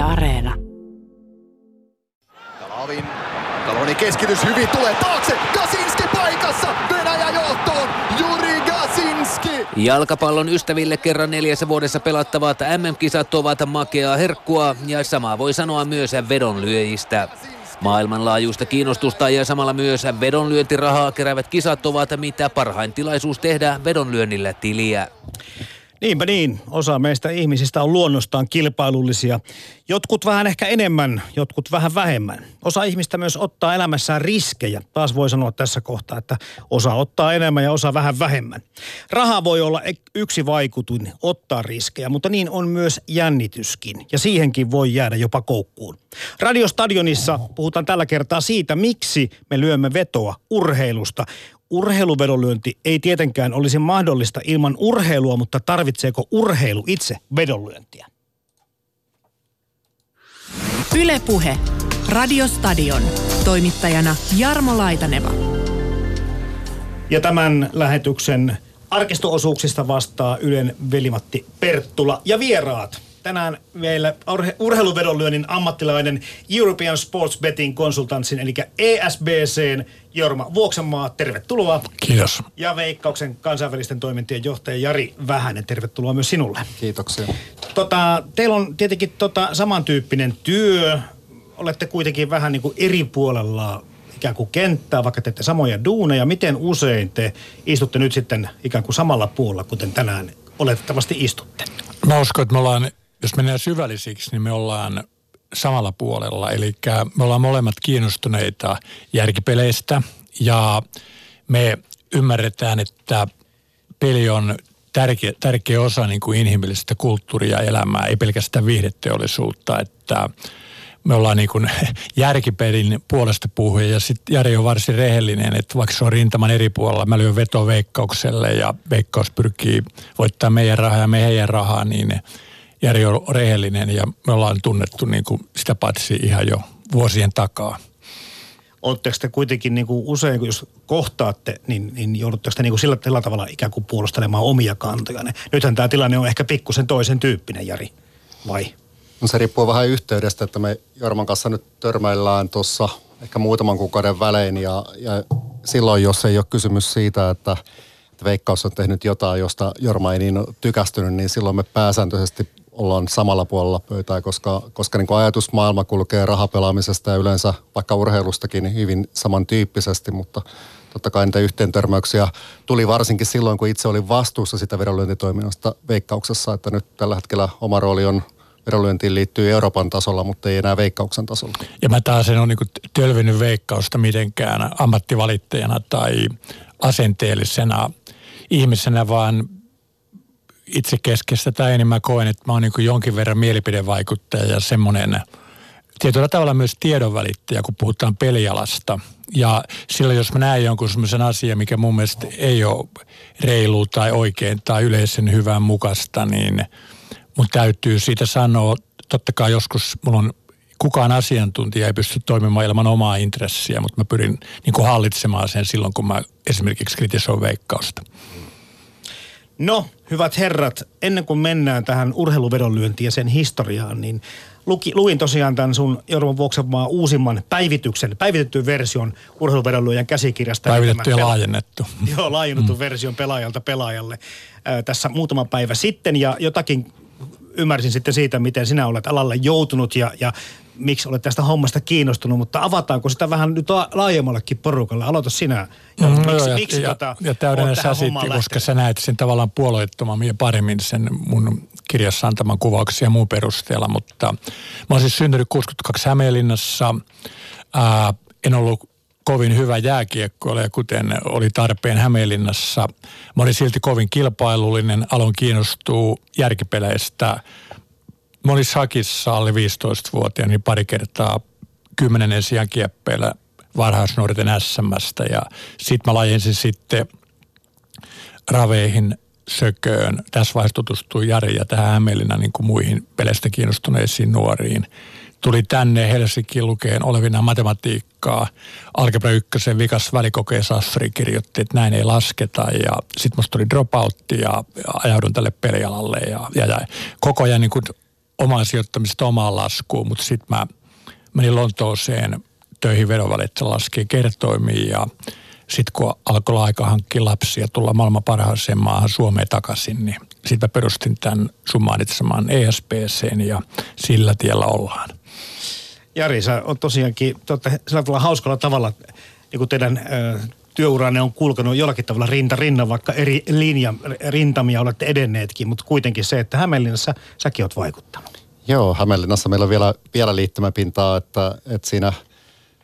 Yle Areena. Kalavin. Kaloni keskitys hyvin tulee taakse. Gasinski paikassa. Venäjä johtoon. Juri Gasinski. Jalkapallon ystäville kerran neljässä vuodessa pelattavat MM-kisat ovat makeaa herkkua ja sama voi sanoa myös vedonlyöjistä. Maailmanlaajuista kiinnostusta ja samalla myös vedonlyöntirahaa keräävät kisat ovat mitä parhain tilaisuus tehdä vedonlyönnillä tiliä. Niinpä niin. Osa meistä ihmisistä on luonnostaan kilpailullisia. Jotkut vähän ehkä enemmän, jotkut vähän vähemmän. Osa ihmistä myös ottaa elämässään riskejä. Taas voi sanoa tässä kohtaa, että osa ottaa enemmän ja osa vähän vähemmän. Raha voi olla yksi vaikutuin ottaa riskejä, mutta niin on myös jännityskin. Ja siihenkin voi jäädä jopa koukkuun. Radiostadionissa puhutaan tällä kertaa siitä, miksi me lyömme vetoa urheilusta urheiluvedonlyönti ei tietenkään olisi mahdollista ilman urheilua, mutta tarvitseeko urheilu itse vedonlyöntiä? Ylepuhe. Radiostadion. Toimittajana Jarmo Laitaneva. Ja tämän lähetyksen arkistoosuuksista vastaa Ylen velimatti Perttula ja vieraat tänään meillä urheiluvedonlyönnin ammattilainen European Sports Betting Consultancin, eli ESBCn Jorma Vuoksenmaa, tervetuloa. Kiitos. Ja Veikkauksen kansainvälisten toimintien johtaja Jari Vähänen, tervetuloa myös sinulle. Kiitoksia. Tota, teillä on tietenkin tota, samantyyppinen työ. Olette kuitenkin vähän niin kuin eri puolella ikään kuin kenttää, vaikka teette samoja duuneja. Miten usein te istutte nyt sitten ikään kuin samalla puolella, kuten tänään oletettavasti istutte? Mä uskon, että me ollaan jos mennään syvällisiksi, niin me ollaan samalla puolella. Eli me ollaan molemmat kiinnostuneita järkipeleistä ja me ymmärretään, että peli on tärkeä, tärkeä osa niin kuin inhimillistä kulttuuria ja elämää, ei pelkästään viihdeteollisuutta, että me ollaan niin kuin järkipelin puolesta puhuja ja sitten Jari on varsin rehellinen, että vaikka se on rintaman eri puolella, mä lyön veto veikkaukselle ja veikkaus pyrkii voittaa meidän rahaa ja meidän rahaa, niin Jari on rehellinen ja me ollaan tunnettu niin kuin sitä patsia ihan jo vuosien takaa. Oletteko te kuitenkin niin kuin usein, jos kohtaatte, niin, niin joudutteko te niin kuin sillä, sillä tavalla ikään kuin puolustelemaan omia kantoja? Nythän tämä tilanne on ehkä pikkusen toisen tyyppinen, Jari, vai? No se riippuu vähän yhteydestä, että me Jorman kanssa nyt törmäillään tuossa ehkä muutaman kuukauden välein ja, ja silloin, jos ei ole kysymys siitä, että, että Veikkaus on tehnyt jotain, josta Jorma ei niin tykästynyt, niin silloin me pääsääntöisesti ollaan samalla puolella pöytää, koska, koska niin ajatusmaailma kulkee rahapelaamisesta ja yleensä vaikka urheilustakin hyvin samantyyppisesti, mutta totta kai niitä yhteentörmäyksiä tuli varsinkin silloin, kun itse olin vastuussa sitä vedonlyöntitoiminnasta veikkauksessa, että nyt tällä hetkellä oma rooli on vedonlyöntiin liittyy Euroopan tasolla, mutta ei enää veikkauksen tasolla. Ja mä taas en ole niin tölvinnyt veikkausta mitenkään ammattivalittajana tai asenteellisena ihmisenä, vaan itsekeskeistä tai enemmän koen, että mä oon niin jonkin verran mielipidevaikuttaja ja semmoinen tietyllä tavalla myös tiedonvälittäjä, kun puhutaan pelialasta. Ja silloin, jos mä näen jonkun semmoisen asian, mikä mun mielestä ei ole reilu tai oikein tai yleisen hyvän mukaista, niin mun täytyy siitä sanoa, totta kai joskus mulla on kukaan asiantuntija ei pysty toimimaan ilman omaa intressiä, mutta mä pyrin niin kuin hallitsemaan sen silloin, kun mä esimerkiksi kritisoin veikkausta. No, hyvät herrat, ennen kuin mennään tähän urheiluvedonlyöntiin ja sen historiaan, niin luki, luin tosiaan tämän sun Jorma Vuoksenmaa uusimman päivityksen, päivitetty version urheiluvedonlyöjän käsikirjasta. Päivitetty ja pela- laajennettu. Joo, laajennettu mm. version pelaajalta pelaajalle ää, tässä muutama päivä sitten ja jotakin ymmärsin sitten siitä, miten sinä olet alalle joutunut ja, ja miksi olet tästä hommasta kiinnostunut, mutta avataanko sitä vähän nyt laajemmallekin porukalle? Aloita sinä. Ja mm, miksi, ja, miksi ja, tota, ja täydennä sä sitten, koska sä näet sen tavallaan puolueettomammin ja paremmin sen mun kirjassa antaman kuvauksia ja muun perusteella, mutta mä oon siis syntynyt 62 Hämeenlinnassa. Ää, en ollut kovin hyvä jääkiekkoilija, kuten oli tarpeen Hämeenlinnassa. Mä olin silti kovin kilpailullinen, aloin kiinnostua järkipeleistä – Mä olin Sakissa alle 15-vuotiaana niin pari kertaa kymmenen sijaan kieppeillä varhaisnuorten SMstä ja sit mä lajensin sitten raveihin sököön. Tässä vaiheessa tutustui Jari ja tähän Hämeenlinnan niin kuin muihin peleistä kiinnostuneisiin nuoriin. Tuli tänne Helsinkiin lukeen olevina matematiikkaa. Algebra ykkösen vikas välikokeen Sassari kirjoitti, että näin ei lasketa. Ja sitten musta tuli dropoutti ja ajaudun tälle pelialalle. Ja, ja, ja koko ajan niin kuin sijoittamista omaan laskuun, mutta sitten mä menin Lontooseen töihin vedonvälittä laskee kertoimiin ja sitten kun alkoi aika hankkia lapsia tulla maailman parhaaseen maahan Suomeen takaisin, niin sitten perustin tämän sun mainitsemaan ESPCn ja sillä tiellä ollaan. Jari, sä on tosiaankin te sillä tavalla hauskalla tavalla, niin kuin teidän ö, työuranne on kulkenut jollakin tavalla rinta rinnan, vaikka eri linja, rintamia olette edenneetkin, mutta kuitenkin se, että Hämeenlinnassa säkin oot vaikuttanut. Joo, Hämeenlinnassa meillä on vielä, vielä liittymäpintaa, että, että siinä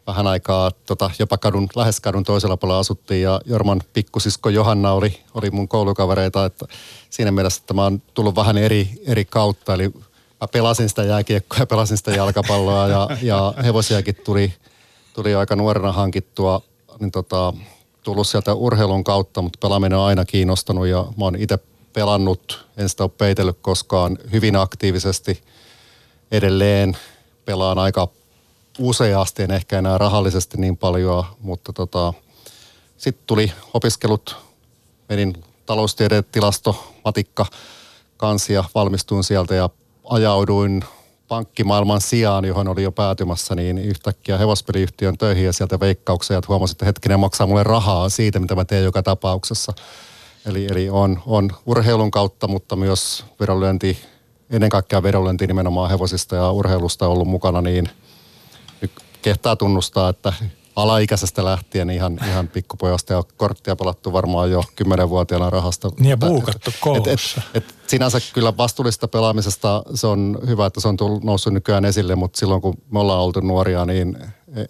vähän aikaa tota, jopa kadun, lähes kadun toisella puolella asuttiin ja Jorman pikkusisko Johanna oli, oli mun koulukavereita, että siinä mielessä että mä oon tullut vähän eri, eri kautta, eli mä pelasin sitä jääkiekkoa ja pelasin sitä jalkapalloa ja, ja hevosiakin tuli, tuli aika nuorena hankittua, niin tota, tullut sieltä urheilun kautta, mutta pelaaminen on aina kiinnostanut ja mä oon itse pelannut, en sitä ole peitellyt koskaan, hyvin aktiivisesti. Edelleen pelaan aika useasti, en ehkä enää rahallisesti niin paljon, mutta tota, sitten tuli opiskelut, menin taloustieteet, tilasto, matikka, kansia, valmistuin sieltä ja ajauduin pankkimaailman sijaan, johon oli jo päätymässä, niin yhtäkkiä hevospeliyhtiön töihin ja sieltä veikkaukseen, että huomasin, että hetkinen maksaa mulle rahaa siitä, mitä mä teen joka tapauksessa. Eli, eli on, on urheilun kautta, mutta myös vedonlyönti, ennen kaikkea vedonlyönti nimenomaan hevosista ja urheilusta ollut mukana, niin kehtaa tunnustaa, että alaikäisestä lähtien ihan, ihan pikkupojasta ja korttia pelattu varmaan jo kymmenenvuotiaana rahasta. Niin ja buukattu koulussa. Et, et, et sinänsä kyllä vastuullista pelaamisesta se on hyvä, että se on tullut, noussut nykyään esille, mutta silloin kun me ollaan oltu nuoria, niin ei,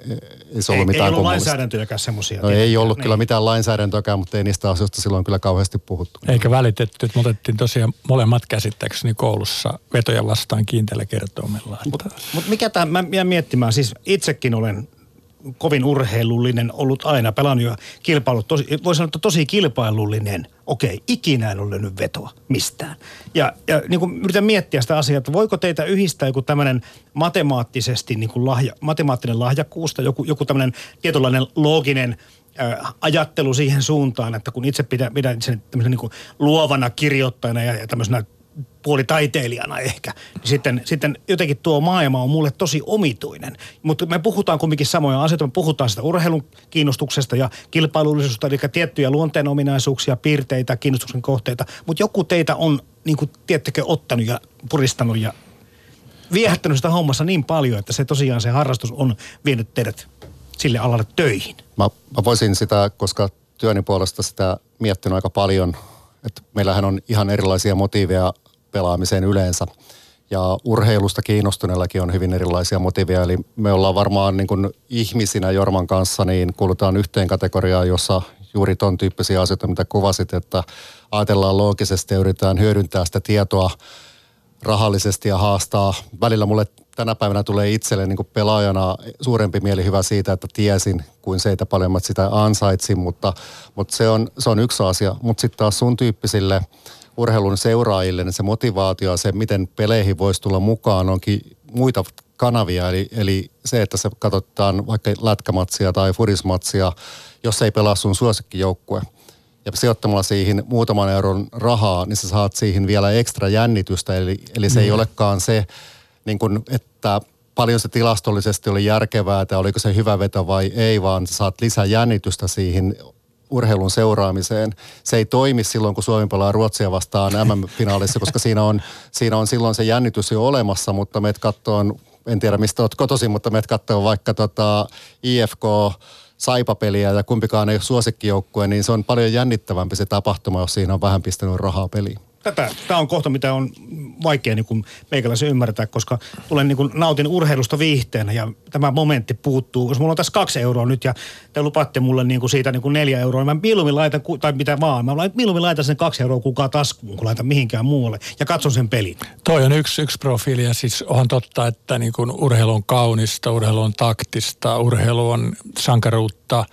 ei se ollut ei, mitään ei ollut lainsäädäntöjäkään semmoisia. No ei ollut niin. kyllä mitään lainsäädäntöäkään, mutta ei niistä asioista silloin kyllä kauheasti puhuttu. Eikä välitetty, että me otettiin tosiaan molemmat käsittääkseni koulussa vetoja vastaan kiinteällä kertomella. Mutta mut mikä tämä, mä jään miettimään, siis itsekin olen kovin urheilullinen ollut aina, pelannut ja kilpailut, tosi, voi sanoa, että tosi kilpailullinen. Okei, ikinä en ole löynyt vetoa mistään. Ja, ja niin kuin yritän miettiä sitä asiaa, että voiko teitä yhdistää joku tämmöinen matemaattisesti niin kuin lahja, matemaattinen lahjakkuus tai joku, joku tämmöinen tietynlainen looginen äh, ajattelu siihen suuntaan, että kun itse pidän, pidän sen niin kuin luovana kirjoittajana ja, ja tämmöisenä puolitaiteilijana ehkä, niin sitten, sitten jotenkin tuo maailma on mulle tosi omituinen. Mutta me puhutaan kumminkin samoja asioita. Me puhutaan sitä urheilun kiinnostuksesta ja kilpailullisuudesta, eli tiettyjä luonteen ominaisuuksia, piirteitä, kiinnostuksen kohteita. Mutta joku teitä on, niin kuin ottanut ja puristanut ja viehättänyt sitä hommassa niin paljon, että se tosiaan se harrastus on vienyt teidät sille alalle töihin. Mä, mä voisin sitä, koska työni puolesta sitä miettinyt aika paljon, että meillähän on ihan erilaisia motiiveja pelaamiseen yleensä. Ja urheilusta kiinnostuneellakin on hyvin erilaisia motiveja. Eli me ollaan varmaan niin kuin ihmisinä Jorman kanssa, niin kuulutaan yhteen kategoriaan, jossa juuri ton tyyppisiä asioita, mitä kuvasit, että ajatellaan loogisesti ja yritetään hyödyntää sitä tietoa rahallisesti ja haastaa. Välillä mulle tänä päivänä tulee itselle niin kuin pelaajana suurempi mieli hyvä siitä, että tiesin kuin se, että paljon sitä ansaitsin, mutta, mutta se, on, se on yksi asia. Mutta sitten taas sun tyyppisille – urheilun seuraajille, niin se motivaatio ja se, miten peleihin voisi tulla mukaan, onkin muita kanavia. Eli, eli se, että se katsotaan vaikka lätkämatsia tai furismatsia, jos ei pelaa sun suosikkijoukkue. Ja sijoittamalla siihen muutaman euron rahaa, niin sä saat siihen vielä ekstra jännitystä. Eli, eli se mm. ei olekaan se, niin kun, että paljon se tilastollisesti oli järkevää, että oliko se hyvä veto vai ei, vaan sä saat lisää jännitystä siihen urheilun seuraamiseen. Se ei toimi silloin, kun Suomi pelaa Ruotsia vastaan MM-finaalissa, koska siinä on, siinä on silloin se jännitys jo olemassa, mutta meidät katsoa, en tiedä mistä olet kotoisin, mutta meidät katsoa vaikka tota IFK saipapeliä ja kumpikaan ei ole suosikkijoukkue, niin se on paljon jännittävämpi se tapahtuma, jos siinä on vähän pistänyt rahaa peliin tätä, tämä on kohta, mitä on vaikea niin kuin meikäläisen ymmärtää, koska tulen niin kuin nautin urheilusta viihteenä ja tämä momentti puuttuu. Jos mulla on tässä kaksi euroa nyt ja te lupatte mulle niin kuin siitä niin kuin neljä euroa, niin mä mieluummin laitan, tai mitä vaan, mä mieluummin laitan sen kaksi euroa kukaan taskuun, kun laitan mihinkään muualle ja katson sen pelin. Toi on yksi, yksi profiili ja siis onhan totta, että niin kuin urheilu on kaunista, urheilu on taktista, urheilu on sankaruutta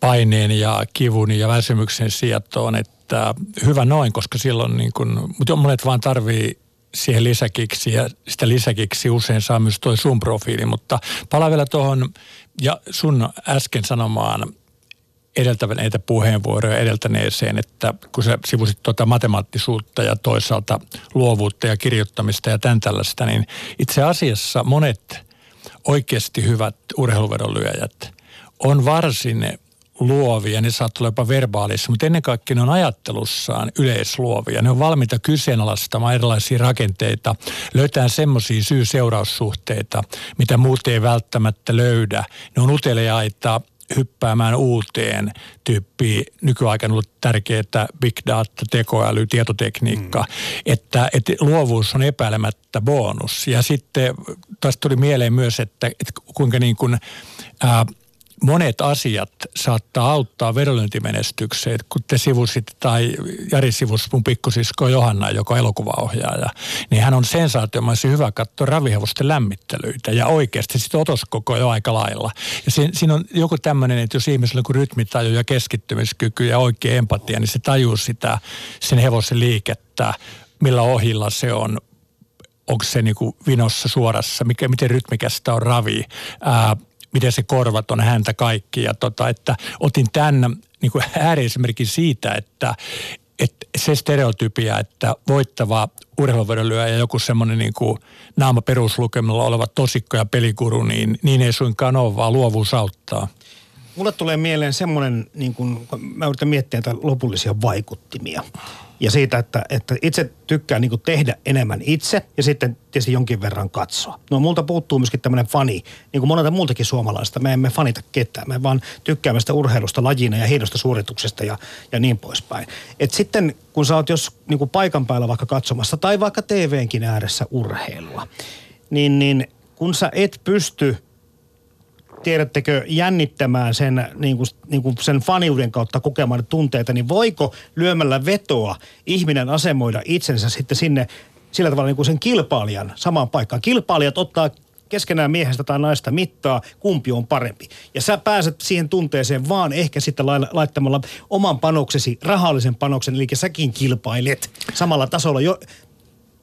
paineen ja kivun ja väsymyksen sietoon, että että hyvä noin, koska silloin niin kuin, mutta monet vaan tarvii siihen lisäkiksi ja sitä lisäkiksi usein saa myös toi sun profiili, mutta palaa vielä tuohon ja sun äsken sanomaan edeltäneitä puheenvuoroja edeltäneeseen, että kun sä sivusit tuota matemaattisuutta ja toisaalta luovuutta ja kirjoittamista ja tämän tällaista, niin itse asiassa monet oikeasti hyvät urheiluvedonlyöjät on varsin luovia, ne saattaa olla jopa verbaalissa, mutta ennen kaikkea ne on ajattelussaan yleisluovia. Ne on valmiita kyseenalaistamaan erilaisia rakenteita, löytää semmoisia syy-seuraussuhteita, mitä muut ei välttämättä löydä. Ne on uteliaita hyppäämään uuteen tyyppiin. Nykyaikana on ollut tärkeää big data, tekoäly, tietotekniikka, mm. että, että luovuus on epäilemättä bonus. Ja sitten tästä tuli mieleen myös, että, että kuinka niin kuin, ää, monet asiat saattaa auttaa vedonlyöntimenestykseen. Kun te sivusit tai Jari sivus mun pikkusisko Johanna, joka on elokuvaohjaaja, niin hän on sensaatiomaisen hyvä katsoa ravihevosten lämmittelyitä ja oikeasti sitten otoskoko jo aika lailla. Ja siinä, siinä on joku tämmöinen, että jos ihmisellä on rytmitaju ja keskittymiskyky ja oikea empatia, niin se tajuu sitä sen hevosen liikettä, millä ohilla se on, onko se niinku vinossa suorassa, mikä, miten rytmikästä on ravi, ää, miten se korvat on häntä kaikki. Ja tota, että otin tämän niin kuin ääriesimerkin siitä, että, että se stereotypia, että voittava urheiluvedonlyöjä ja joku semmoinen niin kuin naama peruslukemilla oleva tosikko ja pelikuru, niin, niin ei suinkaan ole, vaan luovuus auttaa. Mulle tulee mieleen semmoinen, niin kuin, mä yritän miettiä lopullisia vaikuttimia. Ja siitä, että, että itse tykkään niin tehdä enemmän itse ja sitten tietysti jonkin verran katsoa. No multa puuttuu myöskin tämmöinen fani, niin kuin monelta muultakin suomalaista. Me emme fanita ketään, me vaan tykkäämme sitä urheilusta lajina ja hienosta suorituksesta ja, ja niin poispäin. Et sitten kun sä oot jos niin paikan päällä vaikka katsomassa tai vaikka TVnkin ääressä urheilua, niin, niin kun sä et pysty – tiedättekö, jännittämään sen, niin kuin, niin kuin sen faniuden kautta kokemaan tunteita, niin voiko lyömällä vetoa ihminen asemoida itsensä sitten sinne sillä tavalla niin kuin sen kilpailijan samaan paikkaan. Kilpailijat ottaa keskenään miehestä tai naista mittaa, kumpi on parempi. Ja sä pääset siihen tunteeseen vaan ehkä sitten laittamalla oman panoksesi, rahallisen panoksen, eli säkin kilpailet samalla tasolla. Jo,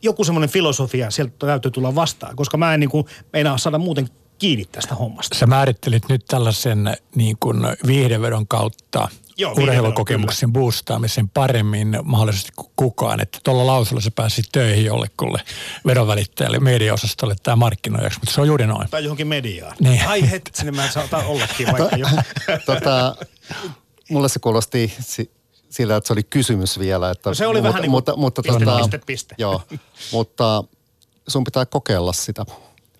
joku semmoinen filosofia sieltä täytyy tulla vastaan, koska mä en niin kuin, meinaa saada muuten kiinni tästä hommasta. Sä määrittelit nyt tällaisen niin kuin viihdevedon kautta Joo, urheilukokemuksen boostaamisen paremmin mahdollisesti kuin kukaan. Että tuolla lausulla sä pääsit töihin jollekulle vedonvälittäjälle, mediaosastolle tai markkinoijaksi, mutta se on juuri noin. Tai johonkin mediaan. Niin. Ai hetki, mä saatan ollakin vaikka jo. tota, mulle se kuulosti siltä, että se oli kysymys vielä. Että, no se oli mutta, vähän niin kuin mutta, mutta, piste, tota, piste, piste. Joo, mutta sun pitää kokeilla sitä.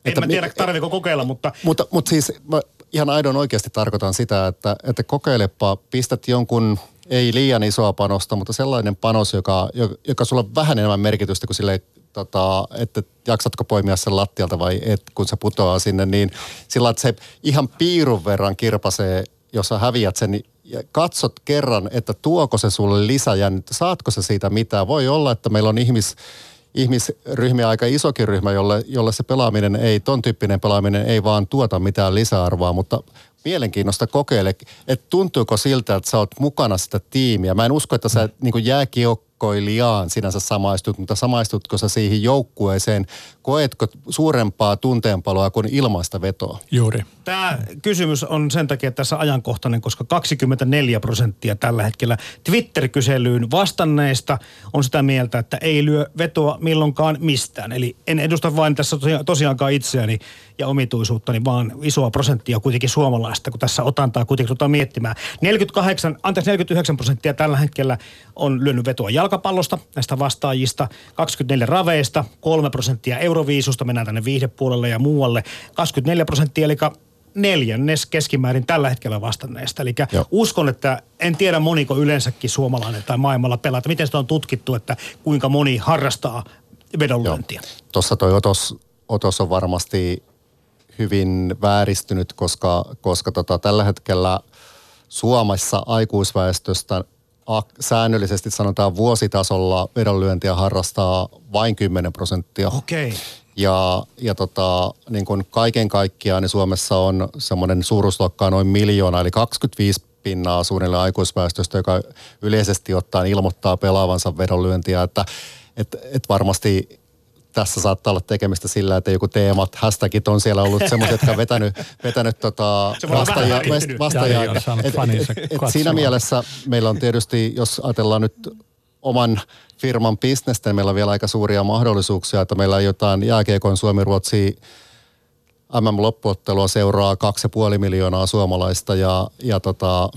En että, mä tiedä, tarviko kokeilla, mutta... Mutta, mutta siis mä ihan aidon oikeasti tarkoitan sitä, että, että kokeilepa, pistät jonkun ei liian isoa panosta, mutta sellainen panos, joka, joka sulla on vähän enemmän merkitystä kuin sille, tota, että jaksatko poimia sen lattialta vai et, kun se putoaa sinne, niin sillä että se ihan piirun verran kirpasee, jos sä häviät sen, niin ja katsot kerran, että tuoko se sulle lisäjännittä, saatko se siitä mitään. Voi olla, että meillä on ihmis, ihmisryhmiä aika isokin ryhmä, jolle, jolle se pelaaminen ei, ton tyyppinen pelaaminen ei vaan tuota mitään lisäarvoa, mutta mielenkiinnosta kokeile, että tuntuuko siltä, että sä oot mukana sitä tiimiä. Mä en usko, että sä niin jääkiekkoilijaan sinänsä samaistut, mutta samaistutko sä siihen joukkueeseen? Koetko suurempaa tunteenpaloa kuin ilmaista vetoa? Juuri. Tämä kysymys on sen takia tässä ajankohtainen, koska 24 prosenttia tällä hetkellä Twitter-kyselyyn vastanneista on sitä mieltä, että ei lyö vetoa milloinkaan mistään. Eli en edusta vain tässä tosiaankaan itseäni ja omituisuuttani, vaan isoa prosenttia kuitenkin suomalaista, kun tässä otantaa kuitenkin tuota miettimään. 48, anteeksi 49 prosenttia tällä hetkellä on lyönyt vetoa jalkapallosta näistä vastaajista, 24 raveista, 3 prosenttia euroviisusta, mennään tänne viihdepuolelle ja muualle, 24 prosenttia, eli neljännes keskimäärin tällä hetkellä vastanneista. Eli Joo. uskon, että en tiedä moniko yleensäkin suomalainen tai maailmalla pelata. Miten sitä on tutkittu, että kuinka moni harrastaa vedonlyöntiä? Tuossa toi otos, otos on varmasti hyvin vääristynyt, koska, koska tota, tällä hetkellä Suomessa aikuisväestöstä säännöllisesti sanotaan vuositasolla vedonlyöntiä harrastaa vain 10 prosenttia. Okei. Okay. Ja, ja tota, niin kuin kaiken kaikkiaan niin Suomessa on semmoinen suuruusluokkaa noin miljoona, eli 25 pinnaa suunnilleen aikuisväestöstä, joka yleisesti ottaen ilmoittaa pelaavansa vedonlyöntiä, että et, et varmasti tässä saattaa olla tekemistä sillä, että joku teemat, hashtagit on siellä ollut semmoiset, jotka on vetänyt, vetänyt tota vastaajia. vastaajia et, et, et, et siinä mielessä meillä on tietysti, jos ajatellaan nyt oman firman bisnestä, niin meillä on vielä aika suuria mahdollisuuksia, että meillä on jotain jääkiekon Suomi-Ruotsi MM-loppuottelua seuraa 2,5 miljoonaa suomalaista ja, ja tota,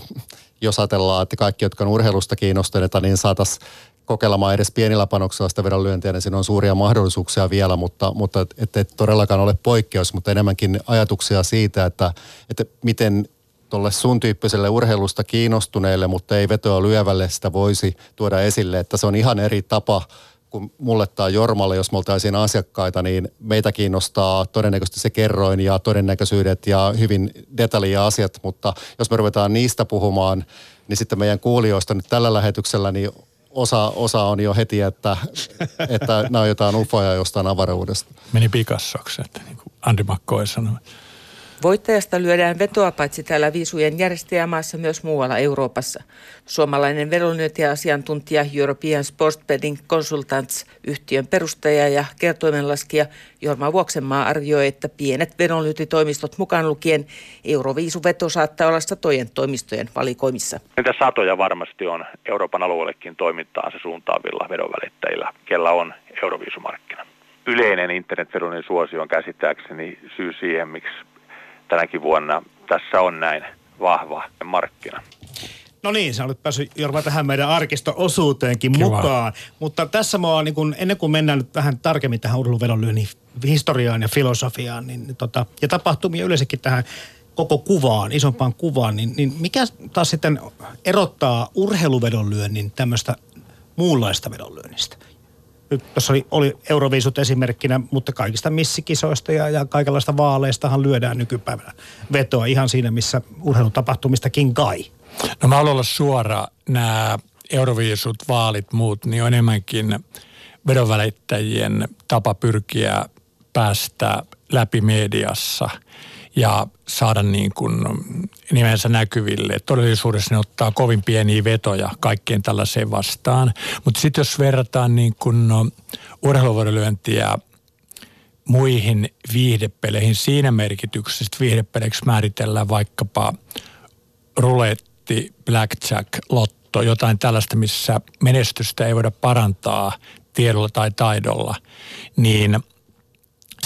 jos ajatellaan, että kaikki, jotka on urheilusta kiinnostuneita, niin saataisiin kokeilemaan edes pienillä panoksilla sitä vedonlyöntiä, niin siinä on suuria mahdollisuuksia vielä, mutta, mutta et, et todellakaan ole poikkeus, mutta enemmänkin ajatuksia siitä, että, että miten tuolle sun tyyppiselle urheilusta kiinnostuneelle, mutta ei vetoa lyövälle sitä voisi tuoda esille, että se on ihan eri tapa kuin mulle tai Jormalle, jos me oltaisiin asiakkaita, niin meitä kiinnostaa todennäköisesti se kerroin ja todennäköisyydet ja hyvin detaljia asiat, mutta jos me ruvetaan niistä puhumaan, niin sitten meidän kuulijoista nyt tällä lähetyksellä, niin osa, osa on jo heti, että, että nämä on jotain ufoja jostain avaruudesta. Meni pikassoksi, että niin kuin Andy McCoy sanoi. Voittajasta lyödään vetoa paitsi täällä viisujen järjestäjämaassa myös muualla Euroopassa. Suomalainen vedonlyöntiasiantuntija European Sports Betting Consultants yhtiön perustaja ja kertoimenlaskija Jorma Vuoksenmaa arvioi, että pienet vedonlyöntitoimistot mukaan lukien Euroviisuveto saattaa olla satojen toimistojen valikoimissa. Niitä satoja varmasti on Euroopan alueellekin toimintaansa suuntaavilla vedonvälittäjillä, kella on Euroviisumarkkina yleinen internetveronin suosio on käsittääkseni syy siihen, miksi tänäkin vuonna tässä on näin vahva markkina. No niin, sä olet päässyt Jorma tähän meidän arkisto-osuuteenkin Kiva. mukaan. Mutta tässä mua, niin kun, ennen kuin mennään nyt vähän tarkemmin tähän urheiluvedonlyönnin historiaan ja filosofiaan niin, niin, tota, ja tapahtumia yleensäkin tähän koko kuvaan, isompaan kuvaan, niin, niin mikä taas sitten erottaa urheiluvedonlyönnin tämmöistä muunlaista vedonlyönnistä? Nyt tuossa oli, oli Euroviisut esimerkkinä, mutta kaikista missikisoista ja, ja kaikenlaista vaaleistahan lyödään nykypäivänä vetoa ihan siinä, missä urheilutapahtumistakin kai. No mä haluan olla suora. Nämä Euroviisut, vaalit, muut, niin on enemmänkin vedonvälittäjien tapa pyrkiä päästä läpi mediassa – ja saada niin kuin nimensä näkyville. Todellisuudessa ne ottaa kovin pieniä vetoja kaikkeen tällaiseen vastaan. Mutta sitten jos verrataan niin kuin no, urheiluvuorolyöntiä muihin viihdepeleihin siinä merkityksessä, että viihdepeleiksi määritellään vaikkapa ruletti, blackjack, lotto, jotain tällaista, missä menestystä ei voida parantaa tiedolla tai taidolla, niin –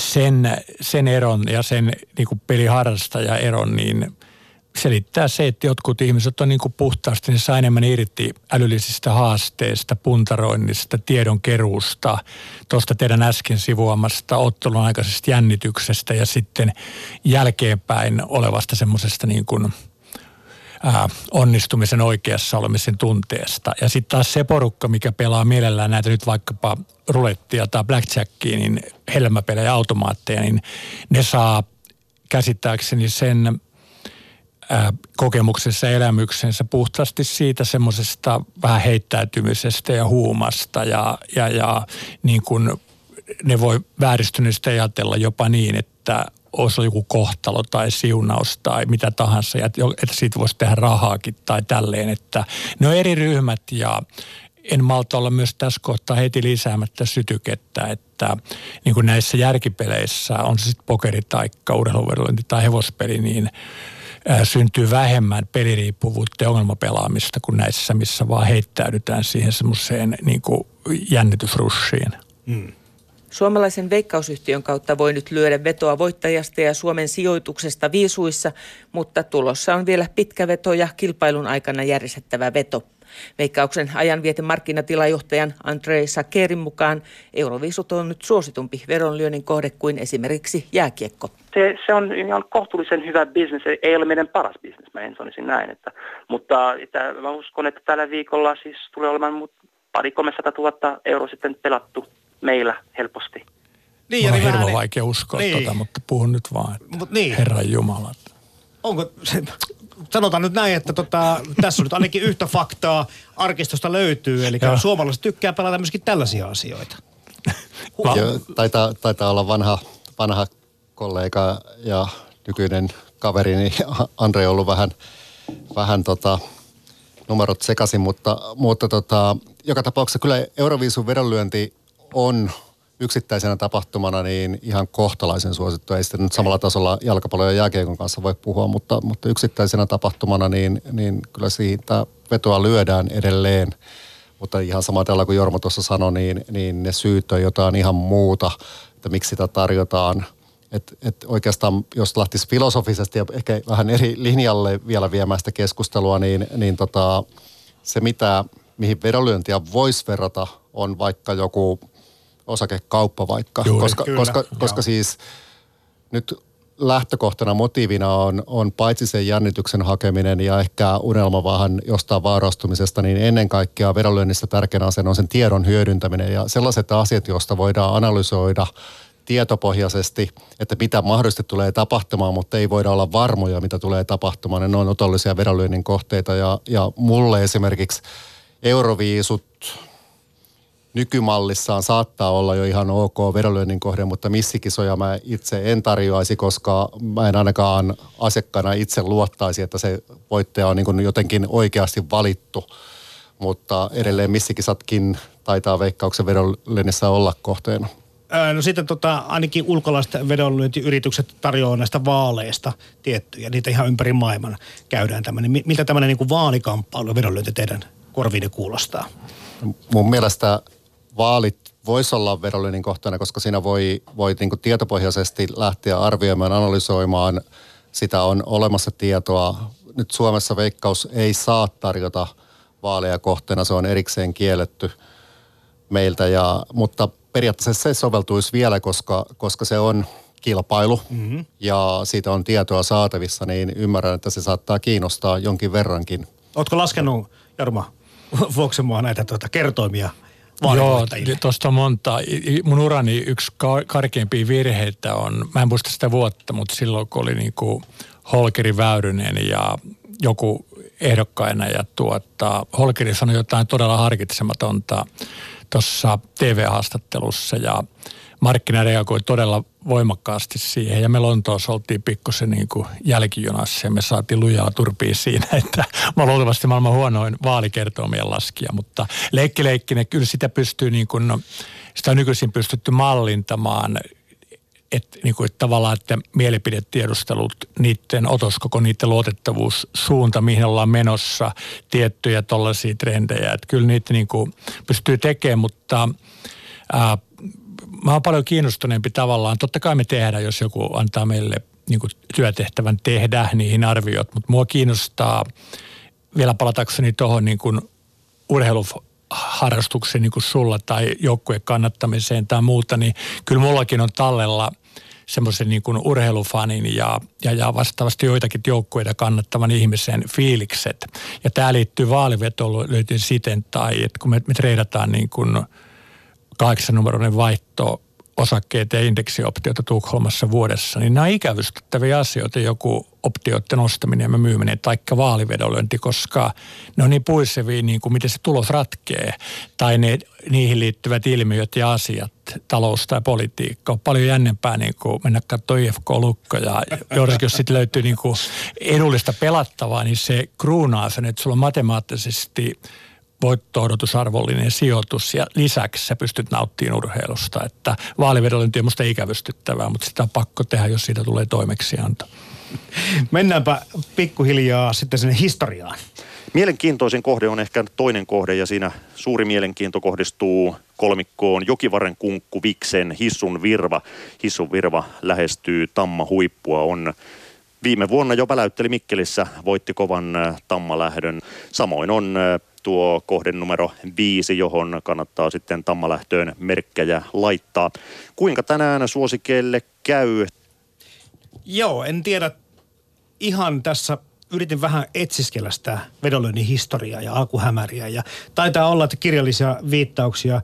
sen, sen eron ja sen niin kuin peliharrastaja eron, niin selittää se, että jotkut ihmiset on niin kuin puhtaasti, ne saa enemmän irti älyllisistä haasteista, puntaroinnista, tiedonkeruusta, tuosta teidän äsken sivuamasta ottelun aikaisesta jännityksestä ja sitten jälkeenpäin olevasta semmoisesta niin kuin – ää, onnistumisen oikeassa olemisen tunteesta. Ja sitten taas se porukka, mikä pelaa mielellään näitä nyt vaikkapa rulettia tai blackjackia, niin helmäpelejä, automaatteja, niin ne saa käsittääkseni sen kokemuksessa ja elämyksensä puhtaasti siitä semmoisesta vähän heittäytymisestä ja huumasta ja, ja, ja niin kuin ne voi vääristyneesti ajatella jopa niin, että olisi joku kohtalo tai siunaus tai mitä tahansa, ja että siitä voisi tehdä rahaakin tai tälleen, että ne on eri ryhmät ja en malta olla myös tässä kohtaa heti lisäämättä sytykettä, että niin kuin näissä järkipeleissä, on se sitten pokeri tai urheiluvedointi tai hevospeli, niin syntyy vähemmän peliriippuvuutta ja ongelmapelaamista kuin näissä, missä vaan heittäydytään siihen semmoiseen niin jännitysrussiin. Mm. Suomalaisen veikkausyhtiön kautta voi nyt lyödä vetoa voittajasta ja Suomen sijoituksesta viisuissa, mutta tulossa on vielä pitkä veto ja kilpailun aikana järjestettävä veto. Veikkauksen ajanviete markkinatilajohtajan Andrei Sakerin mukaan Euroviisut on nyt suositumpi veronlyönnin kohde kuin esimerkiksi jääkiekko. Se, se on ihan kohtuullisen hyvä bisnes. Ei ole meidän paras bisnes, mä en sanoisin näin. Että, mutta että mä uskon, että tällä viikolla siis tulee olemaan pari 300 000 euroa sitten pelattu meillä helposti. Niin, on hirveän niin, vaikea uskoa niin. tota, mutta puhun nyt vaan, että Mut niin. Herran Jumala. Onko se, sanotaan nyt näin, että tota, tässä on nyt ainakin yhtä faktaa arkistosta löytyy, eli suomalaiset tykkää pelata myöskin tällaisia asioita. Joo, taitaa, taitaa olla vanha, vanha kollega ja nykyinen kaveri, niin Andre on ollut vähän, vähän tota, numerot sekaisin, mutta, mutta tota, joka tapauksessa kyllä Euroviisun vedonlyönti on yksittäisenä tapahtumana niin ihan kohtalaisen suosittu. Ei sitä nyt samalla tasolla jalkapallon ja jääkiekon kanssa voi puhua, mutta, mutta yksittäisenä tapahtumana niin, niin kyllä siitä vetoa lyödään edelleen. Mutta ihan samalla kuin Jorma tuossa sanoi, niin, niin ne syyt on jotain ihan muuta, että miksi sitä tarjotaan. Et, et oikeastaan, jos lähtisi filosofisesti ja ehkä vähän eri linjalle vielä viemään sitä keskustelua, niin, niin tota, se mitä, mihin vedonlyöntiä voisi verrata, on vaikka joku osakekauppa vaikka. Juuri, koska, kyllä, koska, joo. koska siis nyt lähtökohtana motiivina on, on paitsi sen jännityksen hakeminen ja ehkä unelma vähän jostain vaarastumisesta, niin ennen kaikkea vedonlyönnissä tärkeänä asiana on sen tiedon hyödyntäminen ja sellaiset asiat, joista voidaan analysoida tietopohjaisesti, että mitä mahdollisesti tulee tapahtumaan, mutta ei voida olla varmoja, mitä tulee tapahtumaan. Ne on otollisia vedonlyönnin kohteita ja, ja mulle esimerkiksi euroviisut, nykymallissaan saattaa olla jo ihan ok vedonlyönnin kohde, mutta missikisoja mä itse en tarjoaisi, koska mä en ainakaan asiakkaana itse luottaisi, että se voittaja on niin kuin jotenkin oikeasti valittu. Mutta edelleen missikisatkin taitaa veikkauksen vedonlyönnissä olla kohteena. No sitten tota, ainakin ulkolaiset vedonlyöntiyritykset tarjoaa näistä vaaleista tiettyjä. Niitä ihan ympäri maailman käydään tämmöinen. Mi- Miltä tämmöinen niin vaalikamppailu vedonlyönti teidän korviin kuulostaa? mun mielestä vaalit voisi olla vedonlyönnin kohteena, koska siinä voi, voi niin tietopohjaisesti lähteä arvioimaan, analysoimaan. Sitä on olemassa tietoa. Nyt Suomessa veikkaus ei saa tarjota vaaleja kohteena, se on erikseen kielletty meiltä. Ja, mutta periaatteessa se soveltuisi vielä, koska, koska se on kilpailu mm-hmm. ja siitä on tietoa saatavissa, niin ymmärrän, että se saattaa kiinnostaa jonkin verrankin. Ootko laskenut, Jarmo, Vuoksemoa näitä tuota, kertoimia Joo, tuosta on monta. Mun urani yksi ka- karkeimpia virheitä on, mä en muista sitä vuotta, mutta silloin kun oli niinku Holkeri Väyrynen ja joku ehdokkaina ja tuota, Holkeri sanoi jotain todella harkitsematonta tuossa TV-haastattelussa ja markkina reagoi todella voimakkaasti siihen ja me Lontoossa oltiin pikkusen niin kuin jälkijunassa ja me saatiin lujaa turpia siinä, että mä luultavasti maailman huonoin vaalikertoimien laskija, mutta leikkileikkinen kyllä sitä pystyy niin kuin, no, sitä on nykyisin pystytty mallintamaan että, niin kuin, että tavallaan, että mielipidetiedustelut, niiden otos, koko niiden luotettavuus, suunta, mihin ollaan menossa, tiettyjä tollaisia trendejä. Että kyllä niitä niin kuin pystyy tekemään, mutta ää, mä oon paljon kiinnostuneempi tavallaan. Totta kai me tehdään, jos joku antaa meille niin kuin työtehtävän tehdä niihin arviot, mutta mua kiinnostaa vielä palatakseni tuohon niin kuin urheiluharrastukseen niin kuin sulla tai joukkueen kannattamiseen tai muuta, niin kyllä mullakin on tallella semmoisen niin kuin urheilufanin ja, ja, ja vastaavasti joitakin joukkueita kannattavan ihmisen fiilikset. Ja tämä liittyy vaalivetoon siten, tai että kun me, me treidataan niin kuin kahdeksannumeroinen vaihto osakkeita ja indeksioptioita Tukholmassa vuodessa, niin nämä on ikävystyttäviä asioita, joku optioiden ostaminen ja myyminen, taikka vaalivedonlyönti, koska ne on niin puisevia, niin kuin miten se tulos ratkee, tai ne, niihin liittyvät ilmiöt ja asiat, talous tai politiikka. On paljon jännempää niin kuin mennä katsomaan IFK-lukko, ja joidenkin jos sitten löytyy niin kuin edullista pelattavaa, niin se kruunaa sen, että sulla on matemaattisesti voitto-odotusarvollinen sijoitus ja lisäksi sä pystyt nauttimaan urheilusta. Että vaalivedonlyönti on musta ikävystyttävää, mutta sitä on pakko tehdä, jos siitä tulee toimeksianto. Mennäänpä pikkuhiljaa sitten sinne historiaan. Mielenkiintoisin kohde on ehkä toinen kohde ja siinä suuri mielenkiinto kohdistuu kolmikkoon Jokivarren kunkku Viksen Hissun Virva. Hissun Virva lähestyy Tamma huippua, on viime vuonna jo väläytteli Mikkelissä, voitti kovan äh, Tammalähdön. Samoin on äh, tuo kohde numero viisi, johon kannattaa sitten Tammalähtöön merkkejä laittaa. Kuinka tänään suosikeille käy? Joo, en tiedä. Ihan tässä yritin vähän etsiskellä sitä vedonlyönnin historiaa ja alkuhämäriä. Ja taitaa olla, että kirjallisia viittauksia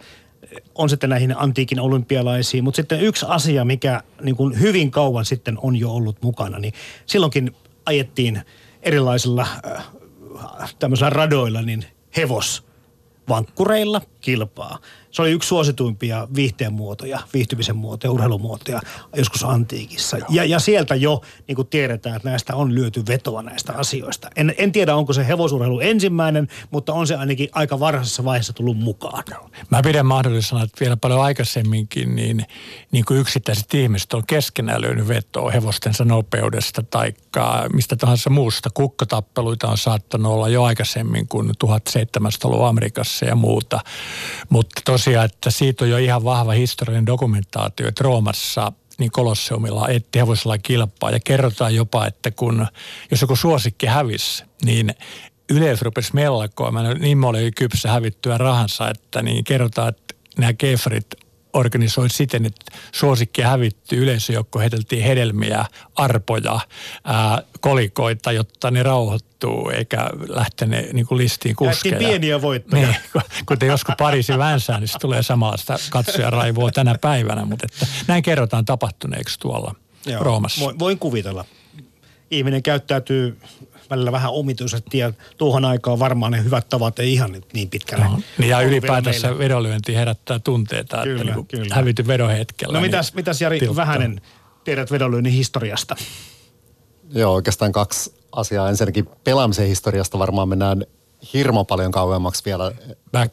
on sitten näihin antiikin olympialaisiin. Mutta sitten yksi asia, mikä niin kuin hyvin kauan sitten on jo ollut mukana, niin silloinkin ajettiin erilaisilla äh, tämmöisillä radoilla niin hevosvankkureilla – kilpaa. Se oli yksi suosituimpia viihteen muotoja, viihtymisen muotoja, urheilumuotoja joskus antiikissa. Ja, ja sieltä jo niin kuin tiedetään, että näistä on lyöty vetoa näistä asioista. En, en tiedä, onko se hevosurheilu ensimmäinen, mutta on se ainakin aika varhaisessa vaiheessa tullut mukaan. Mä pidän mahdollisena, että vielä paljon aikaisemminkin niin, niin kuin yksittäiset ihmiset on keskenään lyönyt vetoa hevostensa nopeudesta tai mistä tahansa muusta. Kukkotappeluita on saattanut olla jo aikaisemmin kuin 1700-luvun Amerikassa ja muuta. Mutta tosiaan, että siitä on jo ihan vahva historiallinen dokumentaatio, että Roomassa niin Kolosseumilla etti hevosella kilpaa ja kerrotaan jopa, että kun, jos joku suosikki hävisi, niin yleisö rupesi mellakoimaan, niin oli kypsä hävittyä rahansa, että niin kerrotaan, että nämä keferit organisoi siten, että suosikki hävitty yleisöjoukko heiteltiin hedelmiä, arpoja, ää, kolikoita, jotta ne rauhoittuu eikä lähtene niin kuin listiin kuskeja. Lähti pieniä voittoja. Niin, kun te joskus Pariisin vänsää, niin se tulee samasta raivoa tänä päivänä, mutta että näin kerrotaan tapahtuneeksi tuolla Joo, Roomassa. Voin, voin kuvitella. Ihminen käyttäytyy välillä vähän omituisesti ja tuohon aikaan varmaan ne hyvät tavat ei ihan niin pitkälle. No, niin ja ylipäätänsä vedonlyönti herättää tunteita, kyllä, että niin kyllä. hävity vedon hetkellä. No niin mitäs, mitäs Jari tilttaa. Vähänen tiedät vedonlyönnin historiasta? Joo, oikeastaan kaksi asiaa. Ensinnäkin pelaamisen historiasta varmaan mennään hirmo paljon kauemmaksi vielä.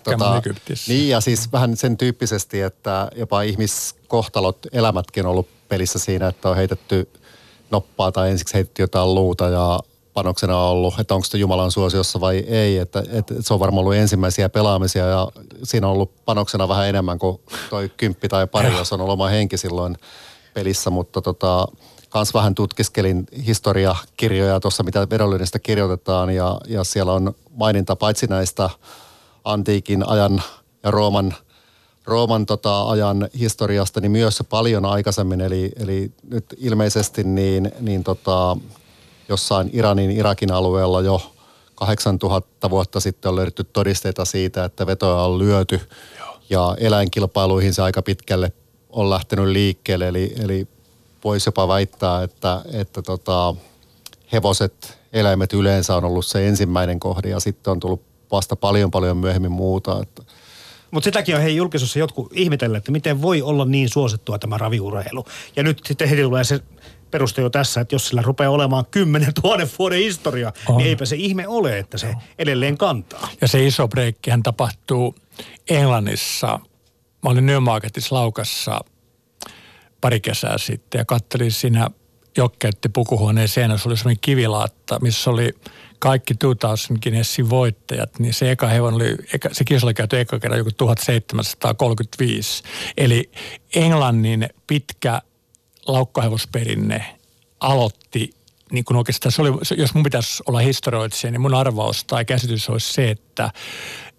tota, Egyptissä. Niin ja siis vähän sen tyyppisesti, että jopa ihmiskohtalot, elämätkin on ollut pelissä siinä, että on heitetty noppaa tai ensiksi heitetty jotain luuta ja panoksena ollut, että onko se Jumalan suosiossa vai ei. Että, että se on varmaan ollut ensimmäisiä pelaamisia ja siinä on ollut panoksena vähän enemmän kuin toi kymppi tai pari, jos on ollut oma henki silloin pelissä, mutta tota, kans vähän tutkiskelin historiakirjoja tuossa, mitä vedonlyönnistä kirjoitetaan ja, ja siellä on maininta paitsi näistä antiikin ajan ja Rooman, Rooman tota, ajan historiasta, niin myös paljon aikaisemmin. Eli, eli nyt ilmeisesti niin, niin tota, jossain Iranin, Irakin alueella jo 8000 vuotta sitten on löydetty todisteita siitä, että vetoja on lyöty. Joo. Ja eläinkilpailuihin se aika pitkälle on lähtenyt liikkeelle. Eli, eli voisi jopa väittää, että, että tota, hevoset, eläimet yleensä on ollut se ensimmäinen kohde ja sitten on tullut vasta paljon paljon myöhemmin muuta. Että. Mutta sitäkin on hei julkisuudessa jotkut ihmetellä, että miten voi olla niin suosittua tämä raviurheilu. Ja nyt sitten heti tulee se peruste jo tässä, että jos sillä rupeaa olemaan 10 000 vuoden historia, niin on. niin eipä se ihme ole, että se edelleen kantaa. Ja se iso breikkihän tapahtuu Englannissa. Mä olin Newmarketissa Laukassa pari kesää sitten ja kattelin siinä jokkeutti pukuhuoneen seinässä oli semmoinen kivilaatta, missä oli kaikki 2000 Guinnessin voittajat, niin se eka hevonen oli, se kisa oli käyty eka kerran joku 1735. Eli Englannin pitkä laukkahevosperinne aloitti niin kuin oikeastaan se oli, jos mun pitäisi olla historioitsija, niin mun arvaus tai käsitys olisi se, että,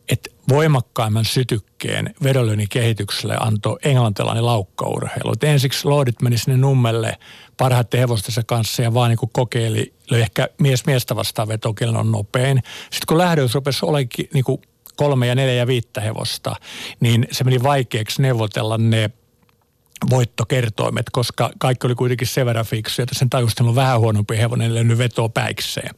että voimakkaimman sytykkeen vedonlyönnin kehitykselle antoi englantilainen laukkaurheilu. Et ensiksi Lordit meni sinne nummelle parhaiten hevostensa kanssa ja vaan niin kuin kokeili, löi ehkä mies miestä vastaan veto, on nopein. Sitten kun lähdöys rupesi olekin niin kolme ja neljä ja viittä hevosta, niin se meni vaikeaksi neuvotella ne – voittokertoimet, koska kaikki oli kuitenkin sen verran fiksuja, että sen tajustelun vähän huonompi hevonen lennyt vetoa päikseen.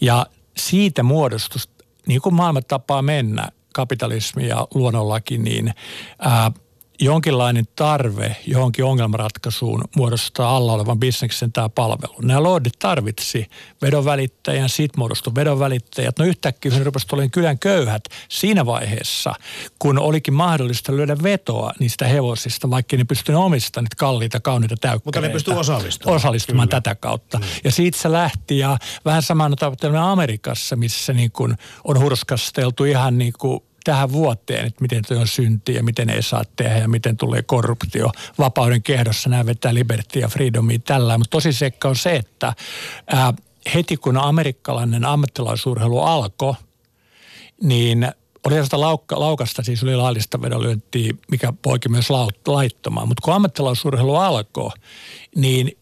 Ja siitä muodostus, niin kuin maailma tapaa mennä, kapitalismi ja luonnonlaki, niin ää, jonkinlainen tarve johonkin ongelmanratkaisuun muodostaa alla olevan bisneksen tämä palvelu. Nämä lordit tarvitsi vedonvälittäjän, siitä muodostui vedonvälittäjät. No yhtäkkiä ne rupesivat olemaan kylän köyhät siinä vaiheessa, kun olikin mahdollista lyödä vetoa niistä hevosista, vaikka ne pystyivät omistamaan niitä kalliita, kauniita täykkäreitä. Mutta ne pystyivät osallistumaan. Osallistumaan Kyllä. tätä kautta. Mm. Ja siitä se lähti ja vähän samana tavalla Amerikassa, missä niin kuin on hurskasteltu ihan niin kuin tähän vuoteen, että miten tuo on synti ja miten ei saa tehdä ja miten tulee korruptio. Vapauden kehdossa nämä vetää liberty ja freedomia tällä. Mutta tosi seikka on se, että ää, heti kun amerikkalainen ammattilaisurheilu alkoi, niin oli sellaista laukka, laukasta, siis oli laillista vedonlyöntiä, mikä poiki myös laittomaan. Mutta kun ammattilaisurheilu alkoi, niin